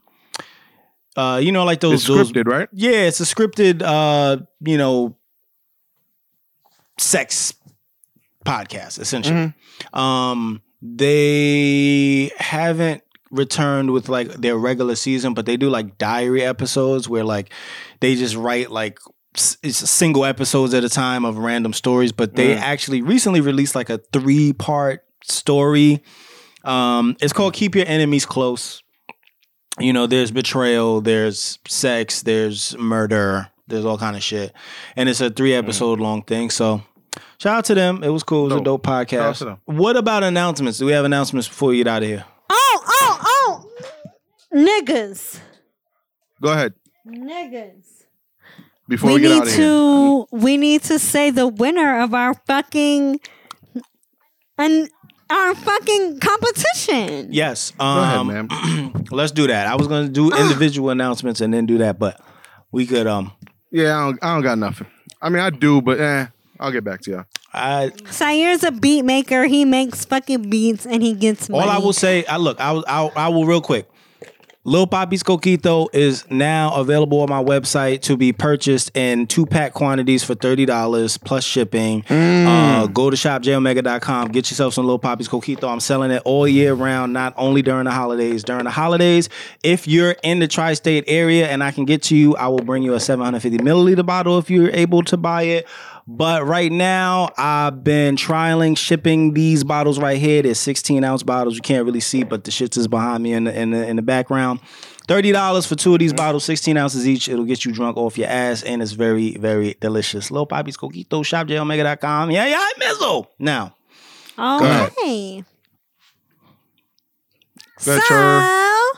uh you know like those It's those scripted, right? yeah, it's a scripted, uh, you know, sex podcast essentially. Um, they haven't returned with like their regular season, but they do like diary episodes where like they just write like it's single episodes at a time of random stories. But they Mm. actually recently released like a three part story. Um, it's called "Keep Your Enemies Close." you know there's betrayal there's sex there's murder there's all kind of shit and it's a three episode long thing so shout out to them it was cool it was a Dope. dope Shout out to podcast them. what about announcements do we have announcements before we get out of here Oh, oh, oh, niggas, Go ahead niggas. before we we, get need out of here. to we need to say the winner of our fucking and our fucking competition. yes Go ahead, um man. let's do that i was gonna do individual announcements and then do that but we could um Yeah, I don't, I don't got nothing. I mean, I do, but eh, I'll get back to y'all. i Syer's a beat maker. He makes fucking beats and he gets money. All I will say, I look, I will, I, I will real quick. Lil Papi's Coquito is now available on my website to be purchased in two pack quantities for thirty dollars plus shipping. Uh, go to shopjayomega.com, get yourself some Lil Papi's Coquito. I'm selling it all year round, not only during the holidays. During the holidays, if you're in the tri-state area and I can get to you, I will bring you a 750 milliliter bottle if you're able to buy it. But right now, I've been trialing shipping these bottles right here. They're 16 ounce bottles. You can't really see, but the shits is behind me in the in the, in the background. Thirty dollars for two of these mm-hmm. bottles, 16 ounces each. It'll get you drunk off your ass, and it's very, very delicious. Lil Papi's Coquito, shopjayomega.com. Yeah, yeah, Mizzle. Now, All ahead. right. Ahead, so,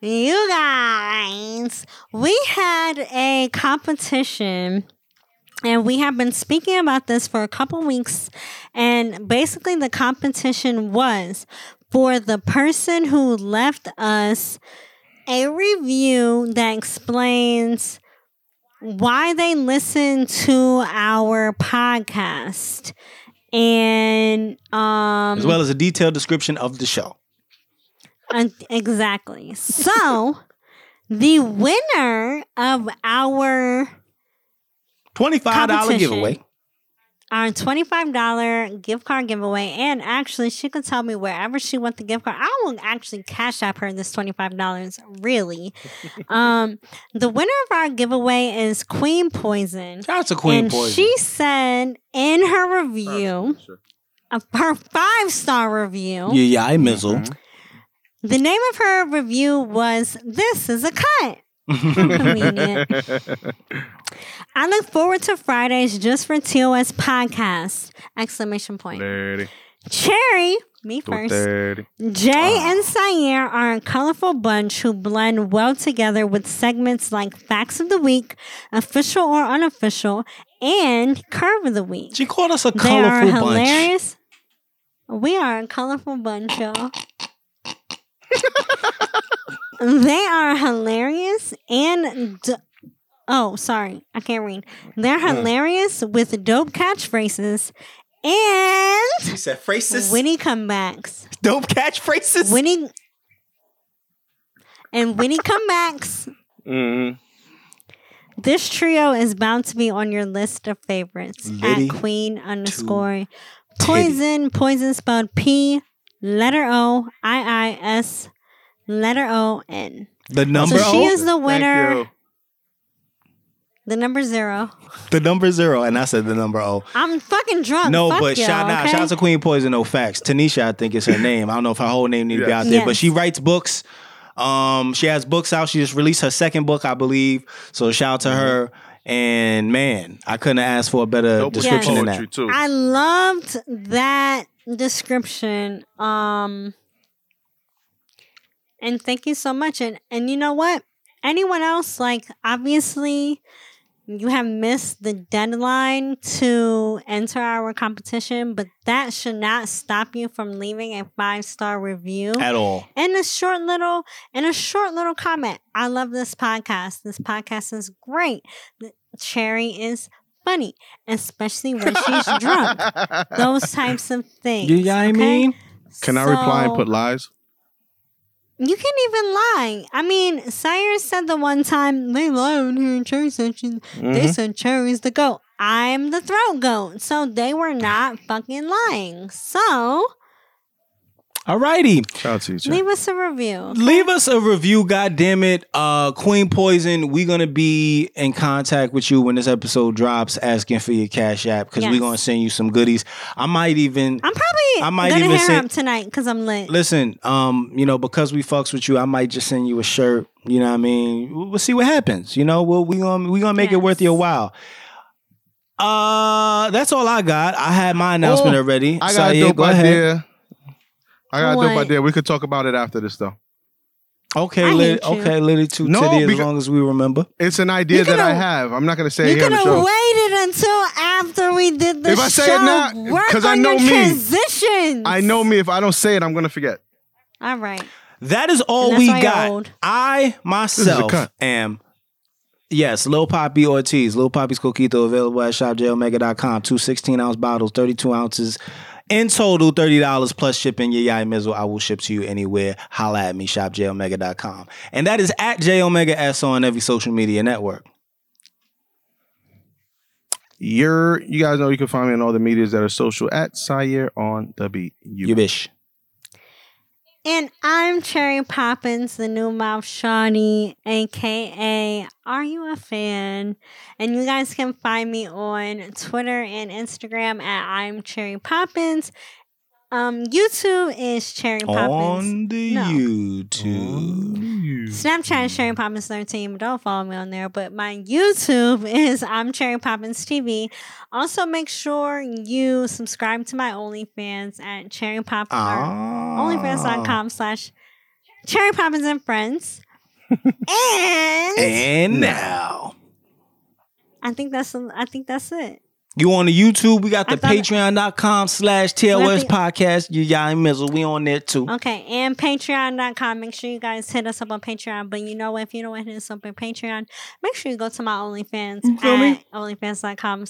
you guys, we had a competition. And we have been speaking about this for a couple weeks. And basically, the competition was for the person who left us a review that explains why they listen to our podcast. And um as well as a detailed description of the show. uh, exactly. So, the winner of our $25 Competition. giveaway. our $25 gift card giveaway, and actually, she could tell me wherever she wants the gift card. I will actually cash app her this $25, really. um, the winner of our giveaway is Queen Poison. Shout out to Queen and Poison. she said in her review, of her five star review, yeah, yeah, I Mizzle. Mhm. the name of her review was This is a Cut. Convenient. I look forward to Fridays just for TOS podcast! Exclamation point. Dirty. Cherry, me first. thirty. Jay and Syer are a colorful bunch who blend well together with segments like Facts of the Week, Official or Unofficial, and Curve of the Week. She called us a colorful They are colorful bunch. hilarious. We are a colorful bunch, y'all. they are hilarious and d- oh, sorry, I can't read. They're hilarious with dope catchphrases and She said phrases. witty comebacks. Dope catchphrases. Winning and witty comebacks. Mhm. This trio is bound to be on your list of favorites Liddy at Queen underscore Poison. Poison spelled P letter O I I S letter O N. the number so she O? is the Thank winner. you. The number zero. The number zero, and I said the number O. I'm fucking drunk. No, Fuck but shout out, okay? shout out to Queen Poison. No facts. Tanisha, I think is her name. I don't know if her whole name need to be out there, but she writes books. Um, she has books out. She just released her second book, I believe. So shout out to her. And man, I couldn't have asked for a better Dope with description than that. too. I loved that description. Um and thank you so much. And and you know what? Anyone else, like obviously you have missed the deadline to enter our competition, but that should not stop you from leaving a five star review At all. and a short little and a short little comment. I love this podcast. This podcast is great. The- Cherry is funny, especially when she's drunk. Those types of things. You know what I mean? Can I reply and put lies? You can't even lie. I mean, Syer said the one time they lied here in Cherry section. They Mhm. said Cherry's the goat. I'm the throat goat. So they were not fucking lying. So Alrighty. Shout out to you. Leave us a review. Leave us a review, God damn it. Uh Queen Poison, we're gonna be in contact with you when this episode drops, asking for your cash app because we're gonna send you some goodies. I might even I'm probably I might gonna even hit say- her up tonight because I'm lit. listen, um, you know, because we fucks with you, I might just send you a shirt. You know what I mean? We'll we'll see what happens. You know, we'll, we gonna we gonna make it worth Yes. your while. Uh, that's all I got. I had my announcement Oh, already. I got a Syer, dope go ahead. idea. I got a dope What? idea. We could talk about it after this though. Okay, I Liddy, okay, Liddy two No, titty, as long as we remember. It's an idea You that I could've- I'm not gonna say it You here on could the have waited until after we did the If I show. say it now- Work 'cause I know me. transitions. I know me. If I don't say it, I'm gonna forget. All right. That is all we got. old. I myself am. Yes, Lil Papi Ortiz. Lil Papi's Coquito available at shopjayomega.com. Two 16 ounce bottles, 32 ounces. In total, $30 plus shipping your Yai Mizzle. I will ship to you anywhere. Holla at me, shopjayomega.com. And that is at JOmegaS on every social media network. You're, you guys know you can find me on all the medias that are social at Syer on the beat. You, You bish. And I'm Cherry Poppins, the new mouth Shawnee, aka Are You a Fan? And you guys can find me on Twitter and Instagram at I'm Cherry Poppins. Um, YouTube is Cherry Poppins. On the No. YouTube. Snapchat is Cherry Poppins 13, but don't follow me on there. But my YouTube is I'm Cherry Poppins TV. Also, make sure you subscribe to my OnlyFans at Cherry Poppins. Ah. OnlyFans.com slash Cherry Poppins and Friends. and And now. I think that's I think that's it. You on the YouTube? We got I the thought- patreon.com slash TOS podcast. You Yai Mizzle. We on there too. Okay, and patreon.com. Make sure you guys hit us up on Patreon. But you know what? If you don't want to hit us up on Patreon, make sure you go to my OnlyFans You feel me? at OnlyFans.com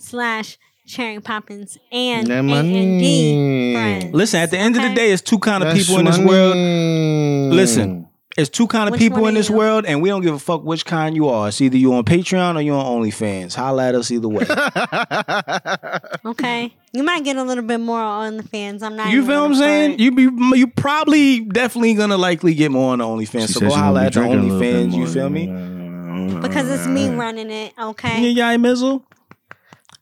slash Cherry Poppins and A&D friends. Listen, at the end of the day, it's two kind of That's people in this money. world. Listen. It's two kind of Which people in this you? world, and we don't give a fuck which kind you are. It's either you on Patreon or you on OnlyFans. Holla at us either way. Okay, you might get a little bit more on the fans. I'm not. you feel what I'm saying? front. You be you probably definitely gonna likely get more on the OnlyFans. so go holla at the OnlyFans. You feel me? because it's me running it. Okay. Yeah, Okay. Yai Mizzle.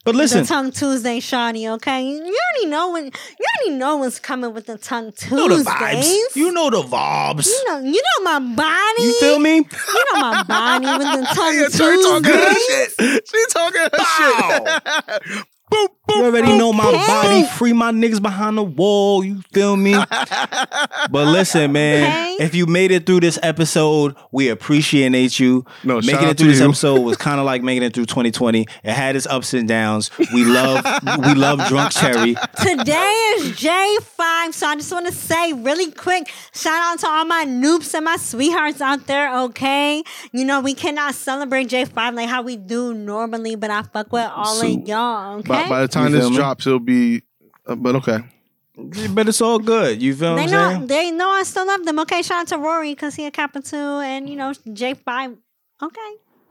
But The listen, tongue Tuesday, Shawty. Okay, you already know when you already know what's coming with the tongue you know the vibes. You know the vibes. You know, you know my body. You feel me? You know my body with the tongue Yeah, Cherry talking her shit. She talking her shit. boop, boop. You already know my Okay. body. Free my niggas behind the wall. You feel me? but listen, man. Okay. If you made it through this episode, we appreciate you. No, making it through this you. episode was kind of like making it through 2020. It had its ups and downs. We love, we love drunk cherry. Today is J5, so I just want to say really quick shout out to all my noobs and my sweethearts out there, okay? You know, we cannot celebrate J5 like how we do normally, but I fuck with all So, of y'all, okay? By, by the time You feel this me? drops, it'll be. Uh, but okay. But it's all good. You feel they I'm know saying? they know I still love them. Okay, shout out to Rory because he a Kappa too, and you know J5. Okay,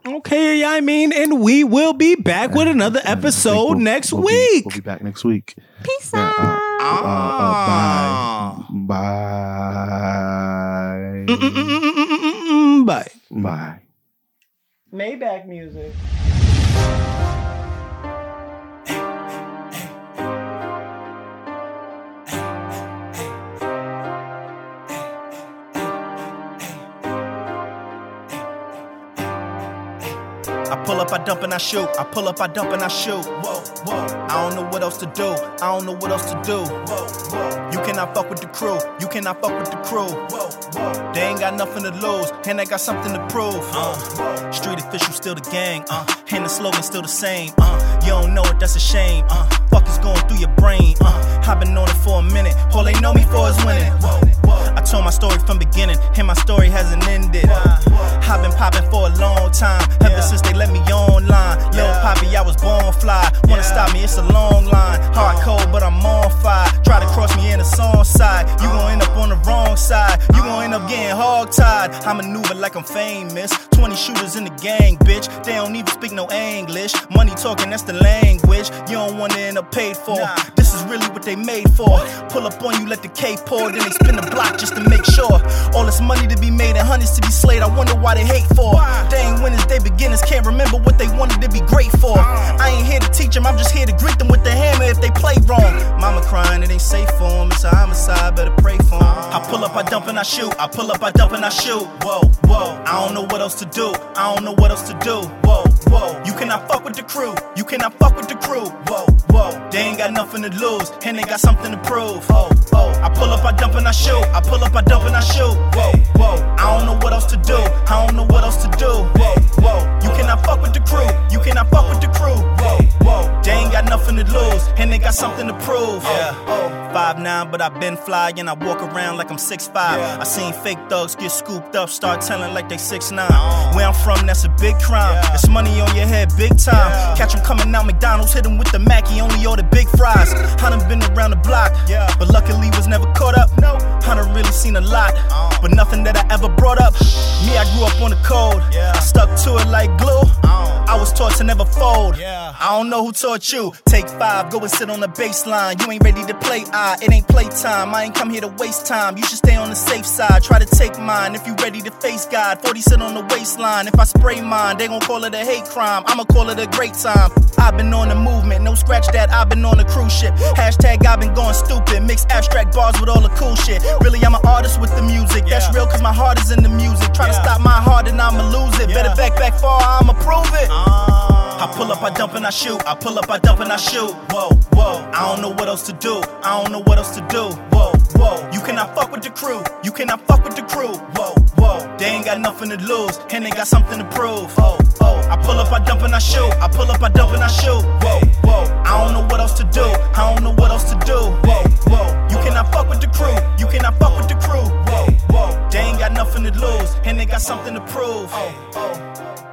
Okay, yeah, I mean, and we will be back with another episode We'll- next we'll be- week. we'll be back next week. peace Yeah, uh, out. Ah. Bye. Mm-mm-mm-mm-mm-mm-mm. Bye. Bye. Maybach music. I pull up, I dump and I shoot. I pull up, I dump and I shoot. Whoa, whoa. I don't know what else to do. I don't know what else to do. Whoa, whoa. You cannot fuck with the crew. You cannot fuck with the crew. Whoa, whoa. They ain't got nothing to lose, and they got something to prove. Uh, street official still the gang. Uh, and the slogan still the same. Uh, you don't know it, that's a shame. Uh, fuck going through your brain. Uh, I've been on it for a minute. All they know me for is winning. I told my story from beginning, and my story hasn't ended. I've been popping for a long time, ever since they let me online. Lil Papi, I was born fly. Wanna stop me, it's a long line. Hard cold, but I'm on fire. Try to cross me in the song side. You gon' end up on the wrong side. You gon' end up getting hog tied. I maneuver like I'm famous. 20 shooters in the gang, bitch. They don't even speak no English. Money talking, that's the language. You don't wanna end up paid for. This is really what they made for. Pull up on you, let the K pour, then they spin the block just to make sure. All this money to be made and hundreds to be slayed. I wonder why they hate for. They ain't winners, they beginners. Can't remember what they wanted to be great for. I ain't here to teach them, I'm just here to greet them with the hammer if they play wrong. Mama crying, it ain't safe for them. It's a homicide, better pray for them. I pull up, I dump and I shoot. I pull up, I dump and I shoot. Whoa, whoa. I don't know what else to do. I don't know what else to do. Whoa, whoa. You cannot fuck with the crew. You cannot fuck with the crew. Whoa, whoa. They ain't got nothing to lose, and they got something to prove. Oh, oh. I pull up, I dump and I shoot. I pull up, I dump and I shoot. Whoa, whoa. I don't know what else to do. I don't know what else to do. Whoa, whoa. You cannot fuck with the crew. You cannot fuck with the crew. Whoa, whoa. They ain't got nothing to lose, and they got something to prove. Yeah. Five nine, but I been fly and I walk around like I'm six five. I seen fake thugs get scooped up, start telling like they six nine. Where I'm from, that's a big crime. It's money on your head, big time. Catch 'em coming out McDonald's, hit 'em with the Mackie, only order big fries. I done been around the block, yeah. but luckily was never caught up. I done really seen a lot, but nothing that I ever brought up. Me, I grew up on the code. I stuck to it like glue. I was taught to never fold. Yeah. I don't know who taught you. Take five, go and sit on the baseline. You ain't ready to play, ah, it ain't playtime. I ain't come here to waste time. You should stay on the safe side. Try to take mine if you ready to face God. 40 sit on the waistline. If I spray mine, they gon' call it a hate crime. I'ma call it a great time. I've been on the movement, no scratch that. I've been on the cruise ship. Hashtag I've been going stupid. Mix abstract bars with all the cool shit. Really, I'm an artist with the music. That's real, cause my heart is in the music. Try to stop my heart and I'ma lose it. Better back, back far, I'ma prove it. Uh-huh. I pull up, I dump and I shoot. I pull up, I dump and I shoot. Whoa, whoa. I don't know what else to do. I don't know what else to do. Whoa, whoa. You cannot fuck with the crew. You cannot fuck with the crew. Whoa, whoa. They ain't got nothing to lose, and they got something to prove. Oh, oh. I pull up, I dump and I shoot. I pull up, I dump and I shoot. Whoa, whoa. I don't know what else to do. I don't know what else to do. Whoa, whoa. You cannot fuck with the crew. You cannot fuck with the crew. Whoa, whoa. They ain't got nothing to lose, and they got something to prove. Oh, oh.